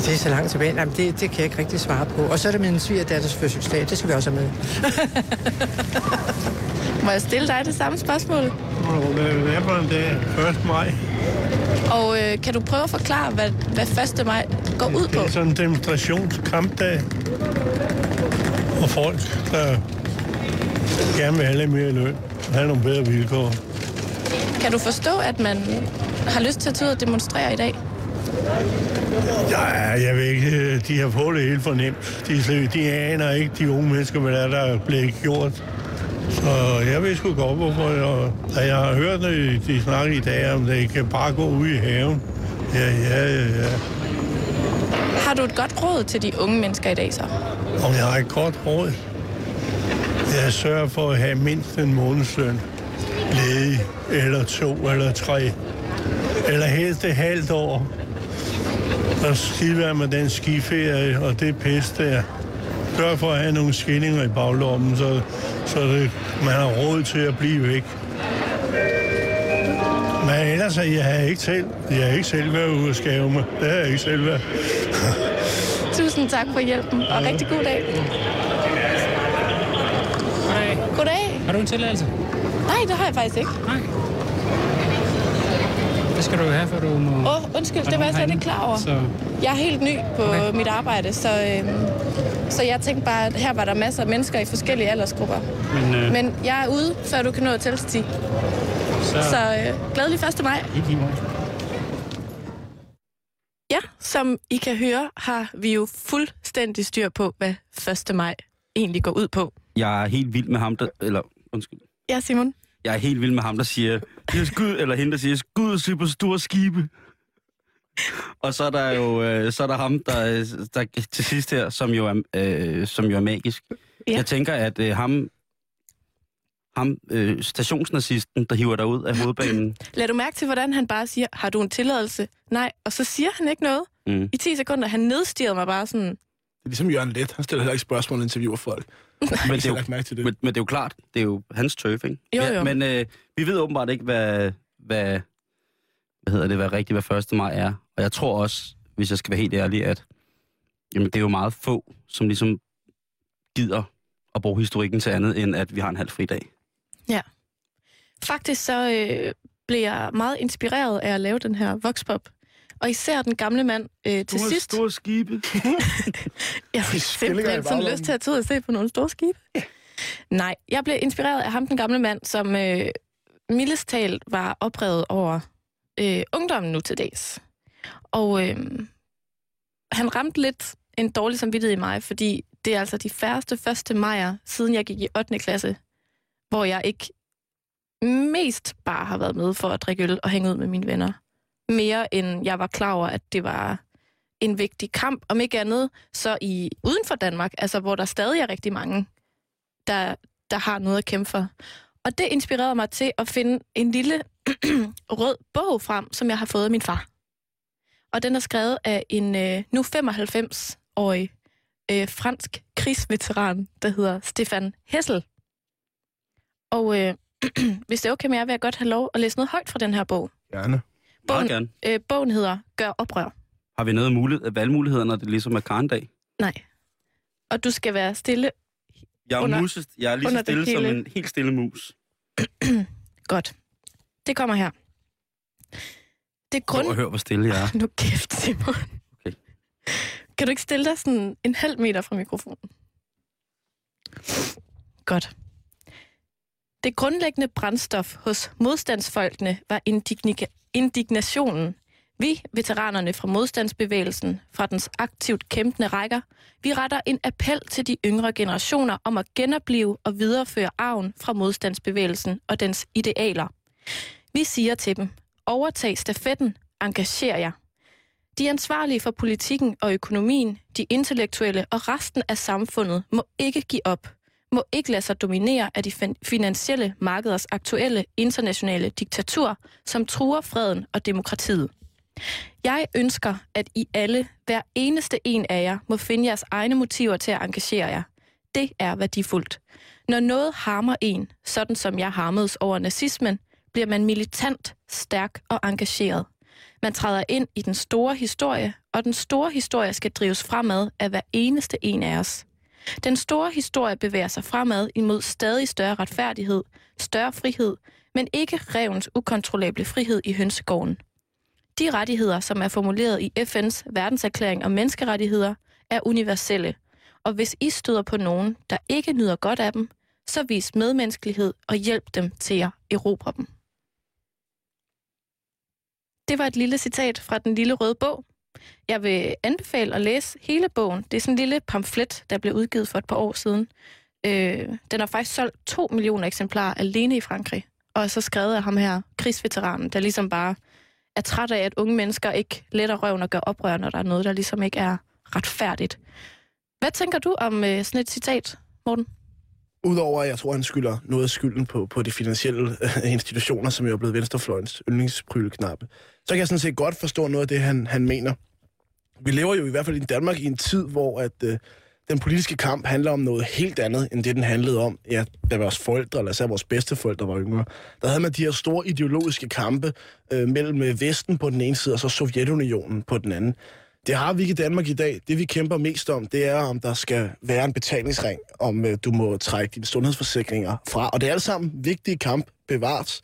Altså, det er så langt tilbage. Jamen, det, det kan jeg ikke rigtig svare på. Og så er det min svigerdatters fødselsdag. Det skal vi også have med. Må jeg stille dig det samme spørgsmål? Hvad er for en dag? 1. maj. Og øh, kan du prøve at forklare, hvad, hvad 1. maj går ud på? Det er sådan en demonstrationskampdag. Og folk, der gerne vil have lidt mere løn. Have nogle bedre vilkår. Kan du forstå, at man har lyst til at tage ud og demonstrere i dag? Ja, jeg ved ikke, de har fået det helt for nemt. De, slet- de aner ikke, de unge mennesker, hvad der er, der er blevet gjort. Så jeg ved sgu godt, hvorfor. Jeg, da jeg har hørt, det, de snakke i dag, om det kan bare gå ud i haven. Ja, ja, ja, ja. Har du et godt råd til de unge mennesker i dag så? Om jeg har et godt råd. Jeg sørger for at have mindst en månedsløn. Ledig, eller to, eller tre. Eller helst et halvt år. Og skidt være med den skiferie og det pis der. Sørg for at have nogle skillinger i baglommen, så, så det, man har råd til at blive væk. Men ellers er jeg ikke selv, jeg har ikke selv været ude og skave mig. Det har jeg ikke selv været. Tusind tak for hjælpen, og rigtig god dag. Goddag. Goddag. Har du en tilladelse? Nej, det har jeg faktisk ikke. Nej. Skal du have, for du må... Åh, oh, undskyld, det var jeg slet ikke klar over. Så Jeg er helt ny på Okay. mit arbejde, så, øhm, så jeg tænkte bare, at her var der masser af mennesker i forskellige aldersgrupper. Men, øh, Men jeg er ude, før du kan nå at tælle til 10. så... Så øh, glædelig 1. maj. Ikke i morgen. Ja, som I kan høre, har vi jo fuldstændig styr på, hvad 1. maj egentlig går ud på. Jeg er helt vild med ham, der... Eller, undskyld. Ja, Simon. Jeg er helt vild med ham, der siger... Jeg skal ud, eller hende, der siger, jeg skal ud og se på store skibe. Og så er der jo øh, så er der ham, der, der til sidst her, som jo er, øh, som jo er magisk. Ja. Jeg tænker, at øh, ham, ham øh, stationsnazisten, der hiver dig ud af hovedbanen, Lad du mærke til, hvordan han bare siger, har du en tilladelse? Nej, og så siger han ikke noget. mm. I 10 sekunder, han nedstirrede mig bare sådan, Det er ligesom Jørgen Let. Han stiller heller ikke spørgsmål og interviewer folk. Men, det er jo, mærke til det. men, men det er jo klart, det er jo hans turf, ikke? Jo, jo. men øh, vi ved åbenbart ikke, hvad, hvad, hvad hedder det, hvad rigtigt, hvad 1. maj er. Og jeg tror også, hvis jeg skal være helt ærlig, at jamen, det er jo meget få, som ligesom gider at bruge historikken til andet, end at vi har en halv fridag. Faktisk så øh, blev jeg meget inspireret af at lave den her voxpop. Og især den gamle mand øh, til sidst. Store skibe. Jeg fik simpelthen sådan lyst til at tage ud og se på nogle store skibe. Nej, jeg blev inspireret af ham, den gamle mand, som øh, mildest talt var oprevet over øh, ungdommen nu til dags. Og øh, han ramte lidt en dårlig samvittighed i mig, fordi det er altså de færreste 1. majer, siden jeg gik i 8. klasse, hvor jeg ikke mest bare har været med for at drikke øl og hænge ud med mine venner. Mere end jeg var klar over, at det var en vigtig kamp, om ikke andet, så i uden for Danmark, altså hvor der stadig er rigtig mange, der, der har noget at kæmpe for. Og det inspirerede mig til at finde en lille rød bog frem, som jeg har fået af min far. Og den er skrevet af en øh, nu 95-årig øh, fransk krigsveteran, der hedder Stefan Hessel. Og øh, hvis det er okay med jer, vil jeg godt have lov at læse noget højt fra den her bog. Gerne. Gerne. Øh, bogen hedder Gør oprør. Har vi noget mulighed, valgmuligheder, når det ligesom er karndag? Nej. Og du skal være stille. Jeg er, Under- muses, jeg er lige så stille som en helt stille mus. Godt. Det kommer her. Det Prøv grund... at høre, hvor stille jeg er. Nu kæft, Simon. Okay. Kan du ikke stille dig sådan en halv meter fra mikrofonen? Godt. Det grundlæggende brændstof hos modstandsfolkene var indignationen. Vi, veteranerne fra modstandsbevægelsen, fra dens aktivt kæmpende rækker, vi retter en appel til de yngre generationer om at genopleve og videreføre arven fra modstandsbevægelsen og dens idealer. Vi siger til dem, overtag stafetten, engager jer. De ansvarlige for politikken og økonomien, de intellektuelle og resten af samfundet må ikke give op, må ikke lade sig dominere af de finansielle markeders aktuelle internationale diktatur, som truer freden og demokratiet. Jeg ønsker, at I alle, hver eneste en af jer, må finde jeres egne motiver til at engagere jer. Det er værdifuldt. Når noget harmer en, sådan som jeg harmedes over nazismen, bliver man militant, stærk og engageret. Man træder ind i den store historie, og den store historie skal drives fremad af hver eneste en af os. Den store historie bevæger sig fremad imod stadig større retfærdighed, større frihed, men ikke revens ukontrollable frihed i hønsegården. De rettigheder, som er formuleret i FN's verdenserklæring om menneskerettigheder, er universelle, og hvis I støder på nogen, der ikke nyder godt af dem, så vis medmenneskelighed og hjælp dem til at erobre dem. Det var et lille citat fra den lille røde bog. Jeg vil anbefale at læse hele bogen. Det er sådan en lille pamflet, der blev udgivet for et par år siden. Øh, den har faktisk solgt to millioner eksemplarer alene i Frankrig. Og så skrevet af ham her, krigsveteranen, der ligesom bare er træt af, at unge mennesker ikke letter røven og gør oprør, når der er noget, der ligesom ikke er retfærdigt. Hvad tænker du om øh, sådan et citat, Morten? Udover at jeg tror, han skylder noget af skylden på, på de finansielle øh, institutioner, som jo er blevet venstrefløjens yndlingspryleknappe, så kan jeg sådan set godt forstå noget af det, han, han mener. Vi lever jo i hvert fald i Danmark i en tid, hvor at, øh, den politiske kamp handler om noget helt andet, end det, den handlede om, ja, da vores forældre, eller især vores bedsteforældre var yngre. Der havde man de her store ideologiske kampe øh, mellem øh, Vesten på den ene side, og så Sovjetunionen på den anden. Det har vi ikke i Danmark i dag. Det vi kæmper mest om, det er, om der skal være en betalingsring, om øh, du må trække dine sundhedsforsikringer fra. Og det er alle sammen vigtige kamp bevares.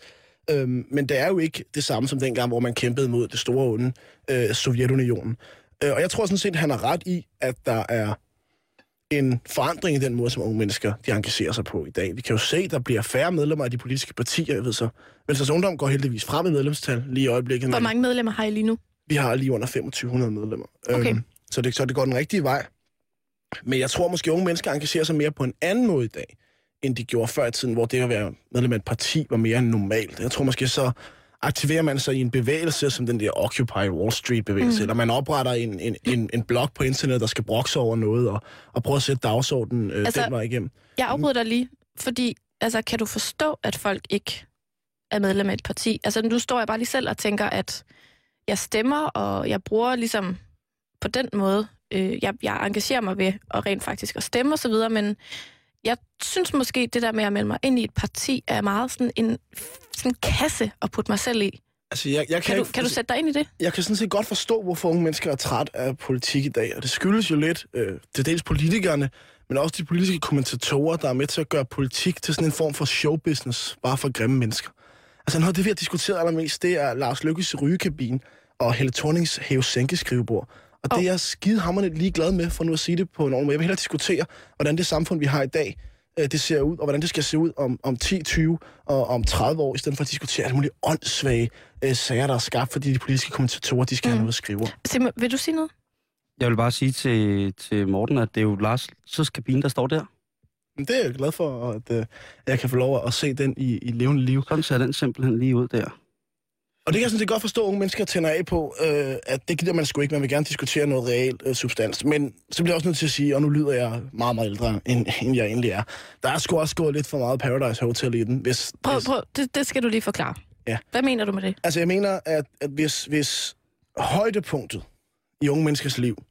Øhm, men det er jo ikke det samme som dengang, hvor man kæmpede mod det store onde øh, Sovjetunionen. Øh, og jeg tror sådan set, han har ret i, at der er en forandring i den måde, som unge mennesker de engagerer sig på i dag. Vi kan jo se, at der bliver færre medlemmer af de politiske partier. Jeg ved så, Venstres Ungdom går heldigvis frem i medlemstal lige i øjeblikket. Hvor mange medlemmer har I lige nu? Vi har lige under 2500 medlemmer. Okay. Øhm, så, det, så det går den rigtige vej. Men jeg tror måske, at unge mennesker engagerer sig mere på en anden måde i dag, end de gjorde før i tiden, hvor det at være medlem af et parti var mere end normalt. Jeg tror måske så aktiverer man sig i en bevægelse, som den der Occupy Wall Street-bevægelse, Mm. mm. eller man opretter en, en, en, en blog på internet, der skal brokse over noget, og, og prøve at sætte dagsordenen øh, Altså, altså, den vej igennem. Jeg afbryder dig lige, fordi altså, kan du forstå, at folk ikke er medlem af et parti? Altså, nu står jeg bare lige selv og tænker, at jeg stemmer, og jeg bruger ligesom på den måde, øh, jeg, jeg engagerer mig ved at rent faktisk at stemme og så videre, men jeg synes måske, det der med at melde mig ind i et parti, er meget sådan en, sådan en kasse at putte mig selv i. Altså, jeg, jeg Kan, du, ikke- kan du sætte dig ind i det? jeg kan sådan set godt forstå, hvorfor unge mennesker er træt af politik i dag, og det skyldes jo lidt øh, til dels politikerne, men også de politiske kommentatorer, der er med til at gøre politik til sådan en form for showbusiness, bare for grimme mennesker. Altså noget af det, vi har diskuteret allermest, det er Lars Lykkes rygekabine og Helle Thornings hæve-sænke-skrivebord. Og det er jeg skidehammerende ligeglad med, for nu at sige det på en ordentlig måde. Jeg vil hellere diskutere, hvordan det samfund, vi har i dag, øh, det ser ud, og hvordan det skal se ud om, om 10, 20 og om 30 år, i stedet for at diskutere alle mulige åndssvage øh, sager, der er skabt, fordi de politiske kommentatorer, de skal mm. have noget at skrive. Simon, vil du sige noget? Jeg vil bare sige til, til Morten, at det er jo Lars så kabine, der står der. Det er jeg glad for, at øh, jeg kan få lov at se den i, i levende liv. Sådan ser den simpelthen lige ud der. Og det kan jeg sådan set godt forstå, at unge mennesker tænder af på, øh, at det gider man sgu ikke. Man vil gerne diskutere noget reelt øh, substans. Men så bliver jeg også nødt til at sige, og nu lyder jeg meget, meget ældre, end, end jeg egentlig er. Der er sgu også gået lidt for meget Paradise Hotel i den. Hvis, Prøv, hvis, prøv, det, det skal du lige forklare. Ja. Hvad mener du med det? Altså, jeg mener, at, at hvis, hvis højdepunktet i unge menneskers liv,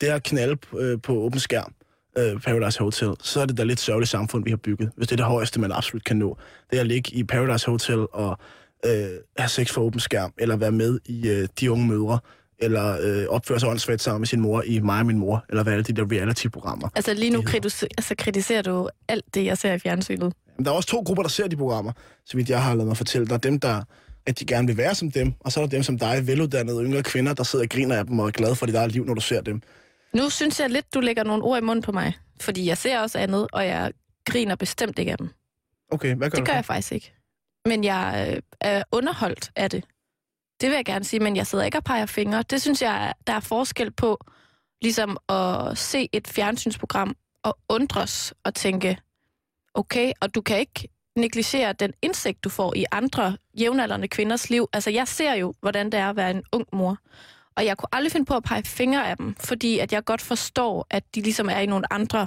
det er at knalde øh, på åben skærm, øh, Paradise Hotel, så er det da lidt sørgeligt samfund, vi har bygget. Hvis det er det højeste, man absolut kan nå. Det er at ligge i Paradise Hotel og øh, have sex for åben skærm, eller være med i øh, De Unge Mødre, eller øh, opføre sig åndssvagt sammen med sin mor i Mig og min mor, eller hvad er det, de der reality-programmer. Altså lige nu kritiserer, altså, kritiserer du alt det, jeg ser i fjernsynet. Der er også to grupper, der ser de programmer, så vidt jeg har lavet mig fortælle. Der er dem, der at de gerne vil være som dem, og så er der dem som dig, veluddannede yngre kvinder, der sidder og griner af dem og er glade for dit eget liv, når du ser dem. Nu synes jeg lidt, du lægger nogle ord i munden på mig. Fordi jeg ser også andet, og jeg griner bestemt ikke af dem. Okay, hvad gør Det du? gør jeg faktisk ikke. Men jeg øh, er underholdt af det. Det vil jeg gerne sige, men jeg sidder ikke og peger fingre. Det synes jeg, der er forskel på ligesom at se et fjernsynsprogram og undres og tænke, okay, og du kan ikke negligere den indsigt, du får i andre jævnaldrende kvinders liv. Altså, jeg ser jo, hvordan det er at være en ung mor. Og jeg kunne aldrig finde på at pege fingre af dem, fordi at jeg godt forstår, at de ligesom er i nogle andre...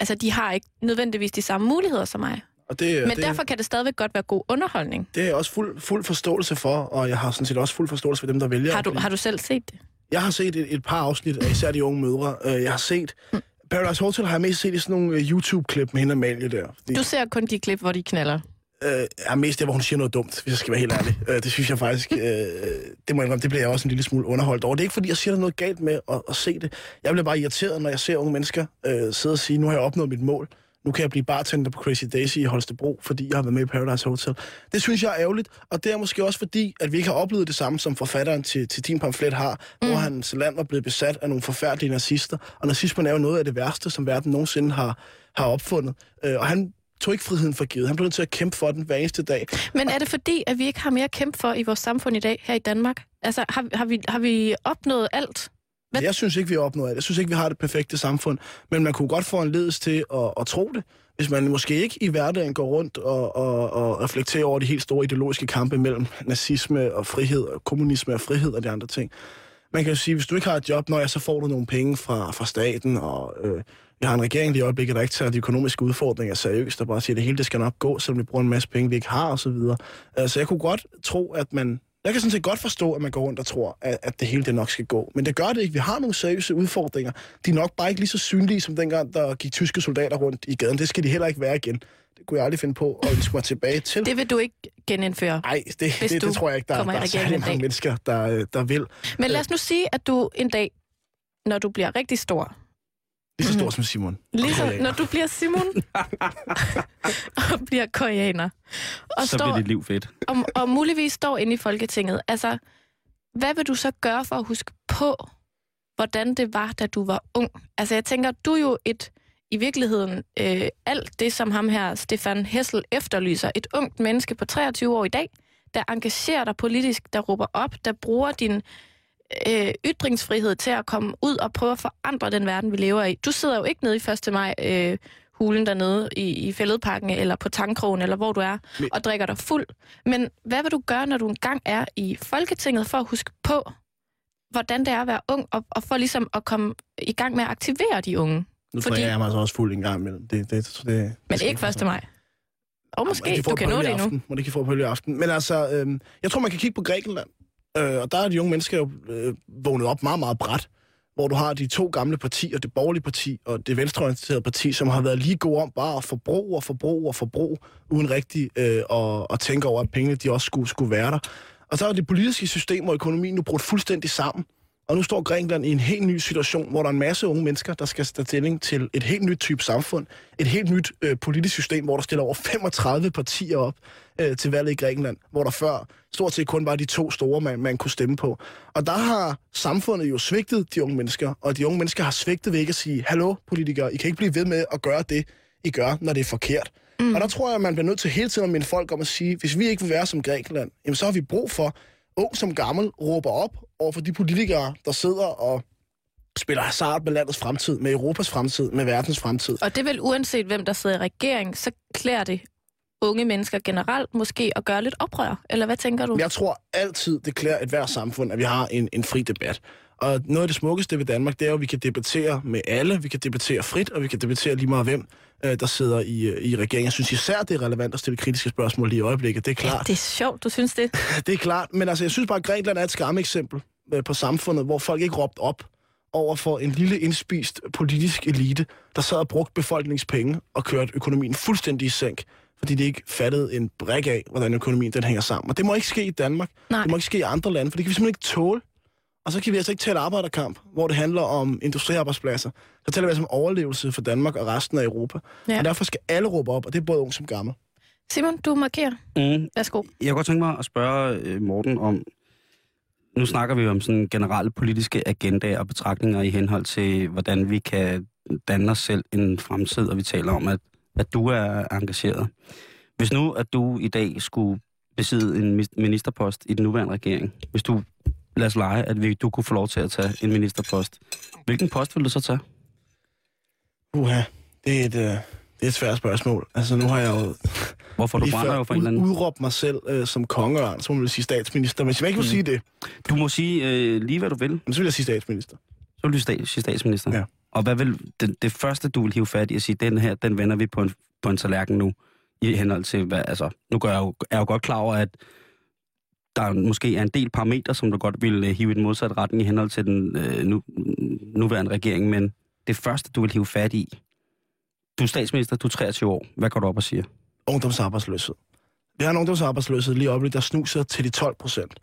Altså, de har ikke nødvendigvis de samme muligheder som mig. Og det, Men det, derfor kan det stadigvæk godt være god underholdning. det er jeg også fuld, fuld forståelse for, og jeg har sådan set også fuld forståelse for dem, der vælger. Har du, har du selv set det? Jeg har set et, et par afsnit af især de unge mødre. Øh, Jeg har set... Paradise Hotel har jeg mest set i sådan nogle øh, YouTube-klip med hende Amalie der. Fordi, Du ser kun de klip, hvor de knaller. Øh, er mest der, hvor hun siger noget dumt, hvis jeg skal være helt ærlig. Øh, det synes jeg faktisk, øh, det må jeg indrømme, det bliver jeg også en lille smule underholdt over. Det er ikke, fordi jeg siger, er noget galt med at, at se det. Jeg bliver bare irriteret, når jeg ser unge mennesker øh, sidde og sige, nu har jeg opnået mit mål. Nu kan jeg blive bartender på Crazy Daisy i Holstebro, fordi jeg har været med i Paradise Hotel. Det synes jeg er ærgerligt, og det er måske også fordi, at vi ikke har oplevet det samme, som forfatteren til, til din pamflet har, mm. hvor hans land var blevet besat af nogle forfærdelige nazister. Og nazismen er jo noget af det værste, som verden nogensinde har, har opfundet. Øh, og han tog ikke friheden for givet. Han blev nødt til at kæmpe for den hver eneste dag. Men er det fordi, at vi ikke har mere at kæmpe for i vores samfund i dag, her i Danmark? Altså, har, har, vi, har vi opnået alt? Hvad? Jeg synes ikke, vi har opnået alt. Jeg synes ikke, vi har det perfekte samfund. Men man kunne godt få en ledelse til at, at tro det. Hvis man måske ikke i hverdagen går rundt og, og, og reflekterer over de helt store ideologiske kampe mellem nazisme og frihed, og kommunisme og frihed og de andre ting. Man kan jo sige, hvis du ikke har et job, når jeg så får du nogle penge fra, fra staten, og øh, jeg har en regering lige i øjeblikket, der ikke tager de økonomiske udfordringer seriøst, der bare siger, at det hele det skal nok gå, selvom vi bruger en masse penge, vi ikke har osv. Øh, Så jeg kunne godt tro, at man jeg kan sådan set godt forstå, at man går rundt og tror, at, at det hele det nok skal gå. Men det gør det ikke. Vi har nogle seriøse udfordringer. De er nok bare ikke lige så synlige, som dengang, der gik tyske soldater rundt i gaden. Det skal de heller ikke være igen. Det kunne jeg aldrig finde på at ønske mig tilbage til. Det vil du ikke genindføre. Nej, det, det, det tror jeg ikke, der, der er særlig mange mennesker, der, øh, der vil. Men lad os nu sige, at du en dag, når du bliver rigtig stor, Lige så stor som Simon. ligesom Koreaner. når du bliver Simon og bliver koreaner, og, Så bliver står, dit liv fedt. og, og muligvis står inde i Folketinget, altså, hvad vil du så gøre for at huske på, hvordan det var, da du var ung? Altså, jeg tænker, du er jo et, i virkeligheden, øh, alt det, som ham her, Stefan Hessel, efterlyser. Et ungt menneske på 23 år i dag, der engagerer dig politisk, der råber op, der bruger din øh, ytringsfrihed til at komme ud og prøve at forandre den verden, vi lever i. Du sidder jo ikke nede i 1. maj øh, hulen dernede i, i fældeparken eller på tankkrogen, eller hvor du er, Men- og drikker dig fuld. Men hvad vil du gøre, når du engang er i Folketinget, for at huske på, hvordan det er at være ung, og, og for ligesom at komme i gang med at aktivere de unge? Nu Fordi- jeg mig altså også fuld en gang imellem. Det, det, det, det, Men ikke 1. maj. Og måske, får du kan nå det aften. Må det ikke få på i aften. Men altså, øhm, jeg tror, man kan kigge på Grækenland. Øh, og der er de unge mennesker jo øh, vågnet op meget, meget bræt. Hvor du har de to gamle partier, det borgerlige parti og det venstreorienterede parti, som har været lige gode om bare at forbruge og forbruge og forbruge, uden rigtig øh, at, at tænke over, at pengene de også skulle, skulle være der. Og så er det politiske system og økonomien nu brudt fuldstændig sammen. Og nu står Grækenland i en helt ny situation, hvor der er en masse unge mennesker, der skal tage stilling til et helt nyt type samfund. Et helt nyt øh, politisk system, hvor der stiller over 35 partier op øh, til valget i Grækenland, hvor der før stort set kun var de to store, man, man kunne stemme på. Og der har samfundet jo svigtet de unge mennesker, og de unge mennesker har svigtet ved ikke at sige, hallo politikere, I kan ikke blive ved med at gøre det, I gør, når det er forkert. Mm. Og der tror jeg, at man bliver nødt til hele tiden at minde folk om at sige, hvis vi ikke vil være som Grækenland, jamen så har vi brug for, ung som gammel, råber op over for de politikere, der sidder og spiller hasard med landets fremtid, med Europas fremtid, med verdens fremtid. Og det vel uanset, hvem der sidder i regering, så klæder det unge mennesker generelt måske at gøre lidt oprør? Eller hvad tænker du? Jeg tror altid, det klæder et hvert samfund, at vi har en, en fri debat. Og noget af det smukkeste ved Danmark, det er jo, at vi kan debattere med alle, vi kan debattere frit, og vi kan debattere lige meget hvem, der sidder i, øh, i regeringen. Jeg synes især, det er relevant at stille kritiske spørgsmål lige i øjeblikket. Det er klart. Det er sjovt, du synes det? det er klart, men altså, jeg synes bare, at Grækenland er et skræmme-eksempel øh, på samfundet, hvor folk ikke råbte op over for en lille indspist politisk elite, der sad og brugte befolkningspenge og kørte økonomien fuldstændig i sænk, fordi de ikke fattede en brik af, hvordan økonomien den hænger sammen. Og det må ikke ske i Danmark. Nej. Det må ikke ske i andre lande, for det kan vi simpelthen ikke tåle. Og så kan vi altså ikke tale arbejderkamp, hvor det handler om industriarbejdspladser. Så taler vi altså om overlevelse for Danmark og resten af Europa. Ja. Og derfor skal alle råbe op, og det er både ung som gammel. Simon, du markerer. Mm. Værsgo. Jeg kunne godt tænke mig at spørge øh, Morten om, nu snakker vi jo om sådan generelle politiske agendaer og betragtninger i henhold til, hvordan vi kan danne os selv en fremtid, og vi taler om, at, at du er engageret. Hvis nu, at du i dag skulle besidde en ministerpost i den nuværende regering, hvis du, lad os lege, at vi, du kunne få lov til at tage en ministerpost, hvilken post vil du så tage? Uha, det er et, øh, det er et svært spørgsmål. Altså, nu har jeg jo... Hvorfor du brænder jo for en eller anden... udråbt mig selv øh, som kongeørn, så må man sige statsminister. Men hvis jeg ikke må Mm. sige det, Du må sige øh, lige, hvad du vil. så vil jeg sige statsminister. Så vil du stat, sige statsminister. Ja. Og hvad vil det, det første, du vil hive fat i at sige, den her, den vender vi på en, på en tallerken nu, i henhold til, hvad, altså, nu gør jeg jo, er jeg jo godt klar over, at der måske er en del parametre, som du godt vil øh, hive i den modsatte retning i henhold til den øh, nu, nuværende regering, men det første, du vil hive fat i, du er statsminister, du er 23 år, hvad går du op og siger? Ungdomsarbejdsløshed. Vi har en ungdomsarbejdsløshed lige oppe, der snuser til de 12 procent.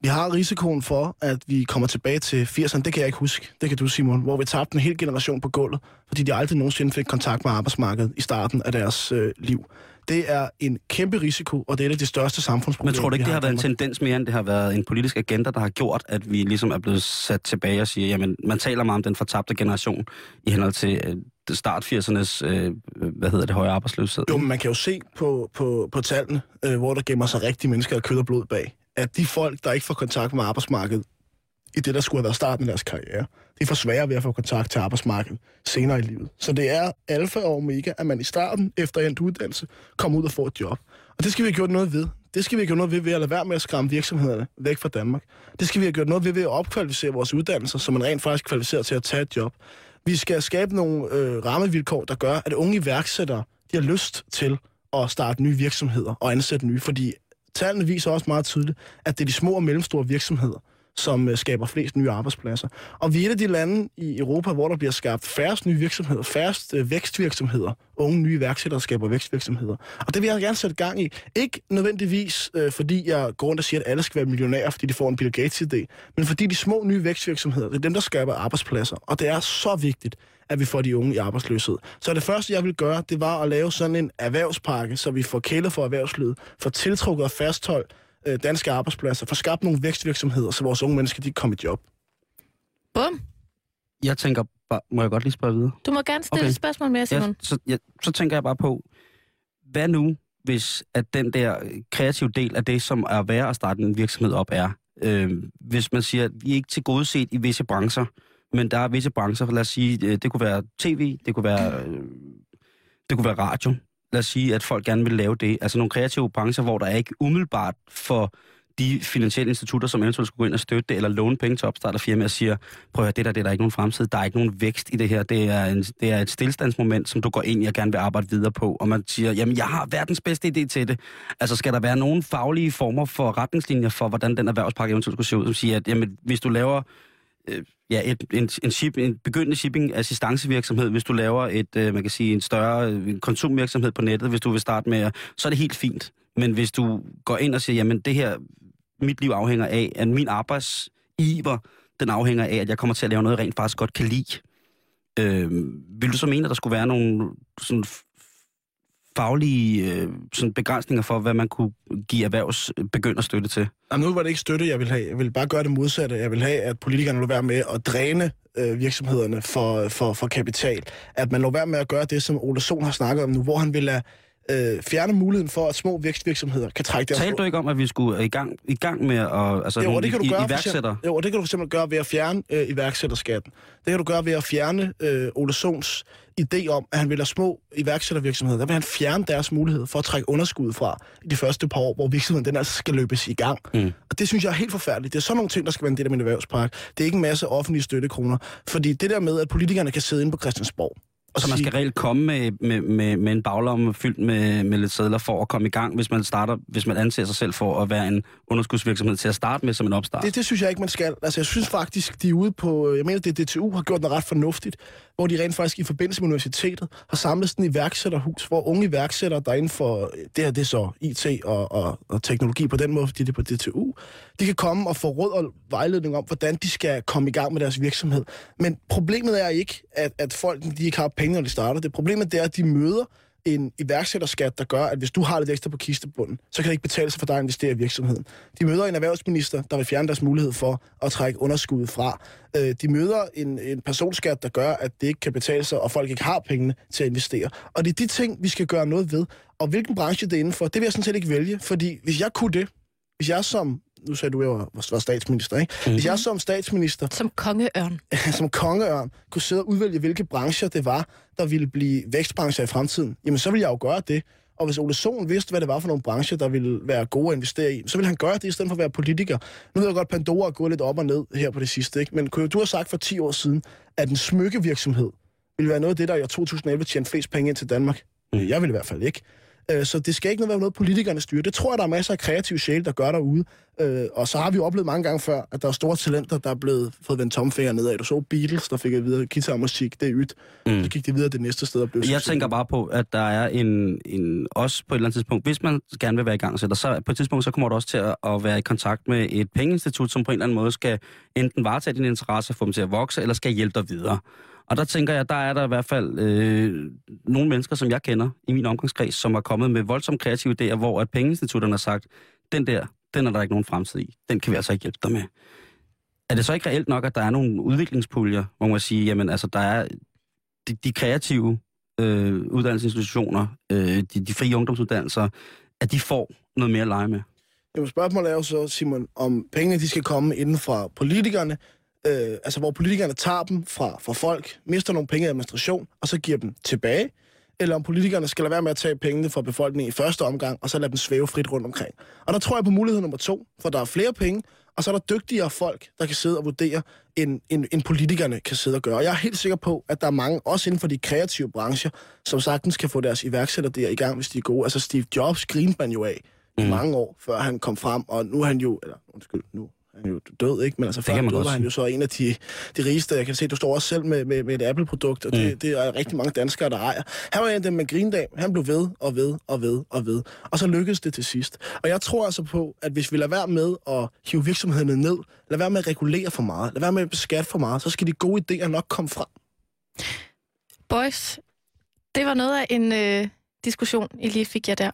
Vi har risikoen for, at vi kommer tilbage til 80'erne. Det kan jeg ikke huske. Det kan du, Simon. Hvor vi tabte en hel generation på gulvet, fordi de aldrig nogensinde fik kontakt med arbejdsmarkedet i starten af deres øh, liv. Det er en kæmpe risiko, og det er et af de største samfundsproblemer, Men tror du ikke, det har i været en tendens mere, end det har været en politisk agenda, der har gjort, at vi ligesom er blevet sat tilbage og siger, jamen, man taler meget om den fortabte generation i henhold til øh, start 80'ernes, øh, hvad hedder det, høje arbejdsløshed. Jo, men man kan jo se på, på, på tallene, øh, hvor der gemmer sig rigtige mennesker af kød og blod bag, at de folk, der ikke får kontakt med arbejdsmarkedet i det, der skulle have været starten af deres karriere, de får sværere ved at få kontakt til arbejdsmarkedet senere i livet. Så det er alfa og omega, at man i starten, efter endt uddannelse, kommer ud og får et job. Og det skal vi have gjort noget ved. Det skal vi have gjort noget ved ved at lade være med at skræmme virksomhederne væk fra Danmark. Det skal vi have gjort noget ved ved at opkvalificere vores uddannelser, så man rent faktisk kvalificerer til at tage et job. Vi skal skabe nogle øh, rammevilkår, der gør, at unge iværksættere de har lyst til at starte nye virksomheder og ansætte nye, fordi tallene viser også meget tydeligt, at det er de små og mellemstore virksomheder, som øh, skaber flest nye arbejdspladser. Og vi er et af de lande i Europa, hvor der bliver skabt færrest nye virksomheder, færrest øh, vækstvirksomheder, unge nye værksættere skaber vækstvirksomheder. Og det vil jeg gerne sætte gang i. Ikke nødvendigvis, øh, fordi jeg går rundt og siger, at alle skal være millionærer, fordi de får en Bill Gates-idé, men fordi de små nye vækstvirksomheder, det er dem, der skaber arbejdspladser. Og det er så vigtigt, at vi får de unge i arbejdsløshed. Så det første, jeg vil gøre, det var at lave sådan en erhvervspakke, så vi får kælet for erhvervslivet, får tiltrukket og fastholdt øh, danske arbejdspladser, får skabt nogle vækstvirksomheder, så vores unge mennesker de kan komme i job. Bum. Jeg tænker bare, må jeg godt lige spørge videre? Du må gerne stille Okay. et spørgsmål mere, Simon. Ja, så, ja, så tænker jeg bare på, hvad nu, hvis at den der kreative del af det, som er værd at starte en virksomhed op, er, øh, hvis man siger, at vi er ikke til gode set i visse brancher, men der er visse brancher, lad os sige, øh, det kunne være tv, det kunne være, øh, det kunne være radio. Lad os sige, at folk gerne vil lave det. Altså nogle kreative brancher, hvor der er ikke umiddelbart for de finansielle institutter, som eventuelt skulle gå ind og støtte det, eller låne penge til opstart af firmaer, siger, prøv at høre, det der, det er der ikke nogen fremtid, der er ikke nogen vækst i det her, det er, en, det er et stillstandsmoment, som du går ind i og gerne vil arbejde videre på, og man siger, jamen jeg har verdens bedste idé til det. Altså skal der være nogle faglige former for retningslinjer for, hvordan den erhvervspakke eventuelt skulle se ud, som siger, at jamen, hvis du laver øh, ja, et, en, en, ship, en begyndende shipping-assistancevirksomhed, hvis du laver et, øh, man kan sige, en større øh, konsumvirksomhed på nettet, hvis du vil starte med, så er det helt fint. Men hvis du går ind og siger, jamen det her, mit liv afhænger af, at min arbejdsiver, den afhænger af, at jeg kommer til at lave noget, jeg rent faktisk godt kan lide. Øh, vil du så mene, at der skulle være nogle sådan faglige øh, sådan begrænsninger for, hvad man kunne give erhvervs begynderstøtte til? Jamen, nu var det ikke støtte, jeg vil have. Jeg vil bare gøre det modsatte. Jeg vil have, at politikerne lå være med at dræne øh, virksomhederne for, for, for kapital. At man lå være med at gøre det, som Ole Sohn har snakket om nu, hvor han vil lade øh, fjerne muligheden for, at små vækstvirksomheder kan trække deres... Talte du ikke om, at vi skulle i gang, i gang med at, altså, Jo, og det kan du gøre, eksempel, jo, og det kan du simpelthen gøre ved at fjerne øh, iværksætterskatten. Det kan du gøre ved at fjerne øh, Ole Sons idé om, at han vil have små iværksættervirksomheder. Der vil han fjerne deres mulighed for at trække underskud fra i de første par år, hvor virksomheden den altså skal løbes i gang. Mm. Og det synes jeg er helt forfærdeligt. Det er sådan nogle ting, der skal være en del af min erhvervspakke. Det er ikke en masse offentlige støttekroner. Fordi det der med, at politikerne kan sidde inde på Christiansborg, Så man skal reelt komme med, med, med, med en baglomme fyldt med, med lidt sædler for at komme i gang, hvis man starter, hvis man anser sig selv for at være en underskudsvirksomhed til at starte med som en opstart. Det, det synes jeg ikke, man skal. Altså, jeg synes faktisk, de er ude på... Jeg mener, det DTU har gjort noget ret fornuftigt, hvor de rent faktisk i forbindelse med universitetet har samlet sådan et iværksætterhus, hvor unge iværksættere, der er inden for... Det her, det er så IT og, og, og teknologi på den måde, fordi det er på DTU. De kan komme og få råd og vejledning om, hvordan de skal komme i gang med deres virksomhed. Men problemet er ikke, at, at folk de ikke har penge, når de starter. Det problemet det er, at de møder en iværksætterskat, der gør, at hvis du har lidt ekstra på kistebunden, så kan det ikke betale sig for dig at investere i virksomheden. De møder en erhvervsminister, der vil fjerne deres mulighed for at trække underskuddet fra. Øh, de møder en, en personskat, der gør, at det ikke kan betale sig, og folk ikke har pengene til at investere. Og det er de ting, vi skal gøre noget ved. Og hvilken branche det er indenfor, det vil jeg sådan set ikke vælge, fordi hvis jeg kunne det, hvis jeg som, nu sagde du, at jeg var, var statsminister, ikke? Mhm. Hvis jeg som statsminister Som kongeørn. som kongeørn kunne sidde og udvælge, hvilke brancher det var, der ville blive vækstbrancher i fremtiden, jamen så ville jeg jo gøre det. Og hvis Ole Sohn vidste, hvad det var for nogle brancher, der ville være gode at investere i, så ville han gøre det, i stedet for at være politiker. Nu ved jeg godt, at Pandora er gået lidt op og ned her på det sidste, ikke? men kunne du have sagt for 10 år siden, at en smykkevirksomhed ville være noget af det, der i år 2011 tjente flest penge ind til Danmark? Mm. Jeg vil i hvert fald ikke. Øh, Så det skal ikke være noget, politikerne styrer. Det tror jeg, der er masser af kreative sjæle, der gør derude. Øh, Og så har vi jo oplevet mange gange før, at der er store talenter, der er blevet fået vendt tomfingre nedad. Du så Beatles, der fik at vide, at guitarmusik, det er ydt. Mm. Så gik de videre det næste sted og blev Jeg tænker bare på, at der er en, en også på et eller andet tidspunkt, hvis man gerne vil være i gang så så på et tidspunkt, så kommer du også til at, at være i kontakt med et pengeinstitut, som på en eller anden måde skal enten varetage dine interesser, få dem til at vokse, eller skal hjælpe dig videre. Og der tænker jeg, der er der i hvert fald øh, nogle mennesker, som jeg kender i min omgangskreds, som er kommet med voldsomt kreative idéer, hvor at pengeinstitutterne har sagt, den der, den er der ikke nogen fremtid i. Den kan vi altså ikke hjælpe dig med. Er det så ikke reelt nok, at der er nogle udviklingspuljer, hvor man siger, jamen altså, der er de, de kreative øh, uddannelsesinstitutioner, øh, de, de frie ungdomsuddannelser, at de får noget mere at lege med? Jamen spørgsmålet er jo så, Simon, om pengene de skal komme inden fra politikerne, øh, altså hvor politikerne tager dem fra, fra folk, mister nogle penge i administration, og så giver dem tilbage, eller om politikerne skal lade være med at tage pengene fra befolkningen i første omgang, og så lade dem svæve frit rundt omkring. Og der tror jeg på mulighed nummer to, for der er flere penge, og så er der dygtigere folk, der kan sidde og vurdere, end, end, end politikerne kan sidde og gøre. Og jeg er helt sikker på, at der er mange, også inden for de kreative brancher, som sagtens kan få deres iværksætter der i gang, hvis de er gode. Altså Steve Jobs grinede man jo af i mange år, før han kom frem, og nu er han jo, eller undskyld, nu er han jo død, ikke? Men altså før han døde, var han jo så en af de, de rigeste. Jeg kan se, du står også selv med, med, med et Apple-produkt, og det, Mm. det er rigtig mange danskere, der ejer. Han var en af dem med grindag. Han blev ved og ved og ved og ved. Og så lykkedes det til sidst. Og jeg tror altså på, at hvis vi lader være med at hive virksomhederne ned, lad være med at regulere for meget, lad være med at beskatte for meget, så skal de gode idéer nok komme frem. Boys, det var noget af en øh, diskussion, I lige fik jer der.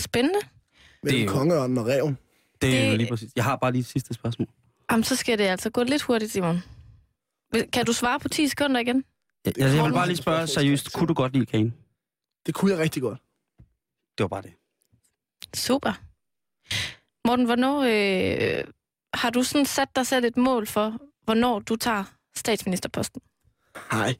Spændende. Mellem jo- kongeørnen og reven. Det er Det- lige præcis. Jeg har bare lige et sidste spørgsmål. Jamen, så skal det altså gå lidt hurtigt, Simon. Kan du svare på 10 sekunder igen? Jeg, jeg, jeg vil bare lige spørge seriøst, kunne du godt lide Kane? Det kunne jeg rigtig godt. Det var bare det. Super. Morten, hvornår øh, har du sådan sat dig selv et mål for, hvornår du tager statsministerposten? Nej,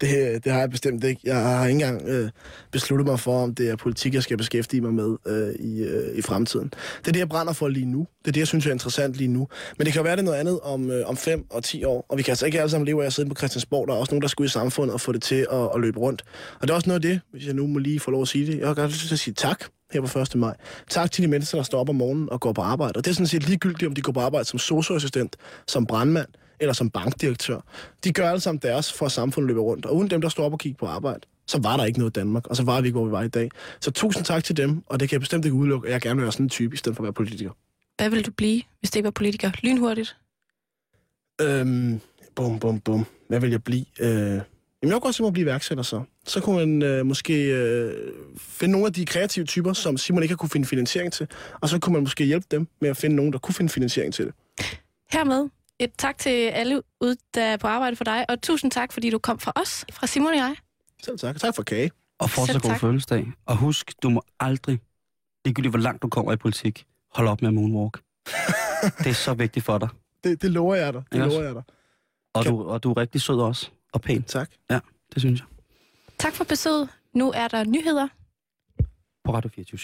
det, det har jeg bestemt ikke. Jeg har ikke engang øh, besluttet mig for, om det er politik, jeg skal beskæftige mig med øh, i, øh, i fremtiden. Det er det, jeg brænder for lige nu. Det er det, jeg synes er interessant lige nu. Men det kan jo være, det er noget andet om, øh, om fem og ti år. Og vi kan altså ikke alle sammen leve af at sidde på Christiansborg. Der er også nogen, der skal ud i samfundet og få det til at, at løbe rundt. Og det er også noget af det, hvis jeg nu må lige få lov at sige det. Jeg har godt lyst til at sige tak her på 1. maj. Tak til de mennesker, der står op om morgenen og går på arbejde. Og det er sådan set ligegyldigt, om de går på arbejde som socioassistent, som brandmand eller som bankdirektør. De gør alle sammen deres for, at samfundet løber rundt. Og uden dem, der står op og kigger på arbejde, så var der ikke noget i Danmark, og så var vi ikke, hvor vi var i dag. Så tusind tak til dem, og det kan jeg bestemt ikke udelukke, at jeg gerne vil være sådan en type, i stedet for at være politiker. Hvad vil du blive, hvis det ikke var politiker? Lynhurtigt. Øhm, bum, bum, bum. Hvad vil jeg blive? Øh, jamen, jeg kunne godt mig at blive iværksætter så. Så kunne man øh, måske øh, finde nogle af de kreative typer, som Simon ikke har kunne finde finansiering til, og så kunne man måske hjælpe dem med at finde nogen, der kunne finde finansiering til det. Hermed et tak til alle ude, der er på arbejde for dig, og tusind tak, fordi du kom fra os, fra Simon og jeg. Selv tak. Tak for kage. Og fortsat god fødselsdag. Og husk, du må aldrig, ligegyldigt hvor langt du kommer i politik, holde op med at moonwalk. det er så vigtigt for dig. Det, det lover jeg dig. Det lover jeg dig. Og du, og du er rigtig sød også. Og pæn. Tak. Ja, det synes jeg. Tak for besøget. Nu er der nyheder. På Radio 24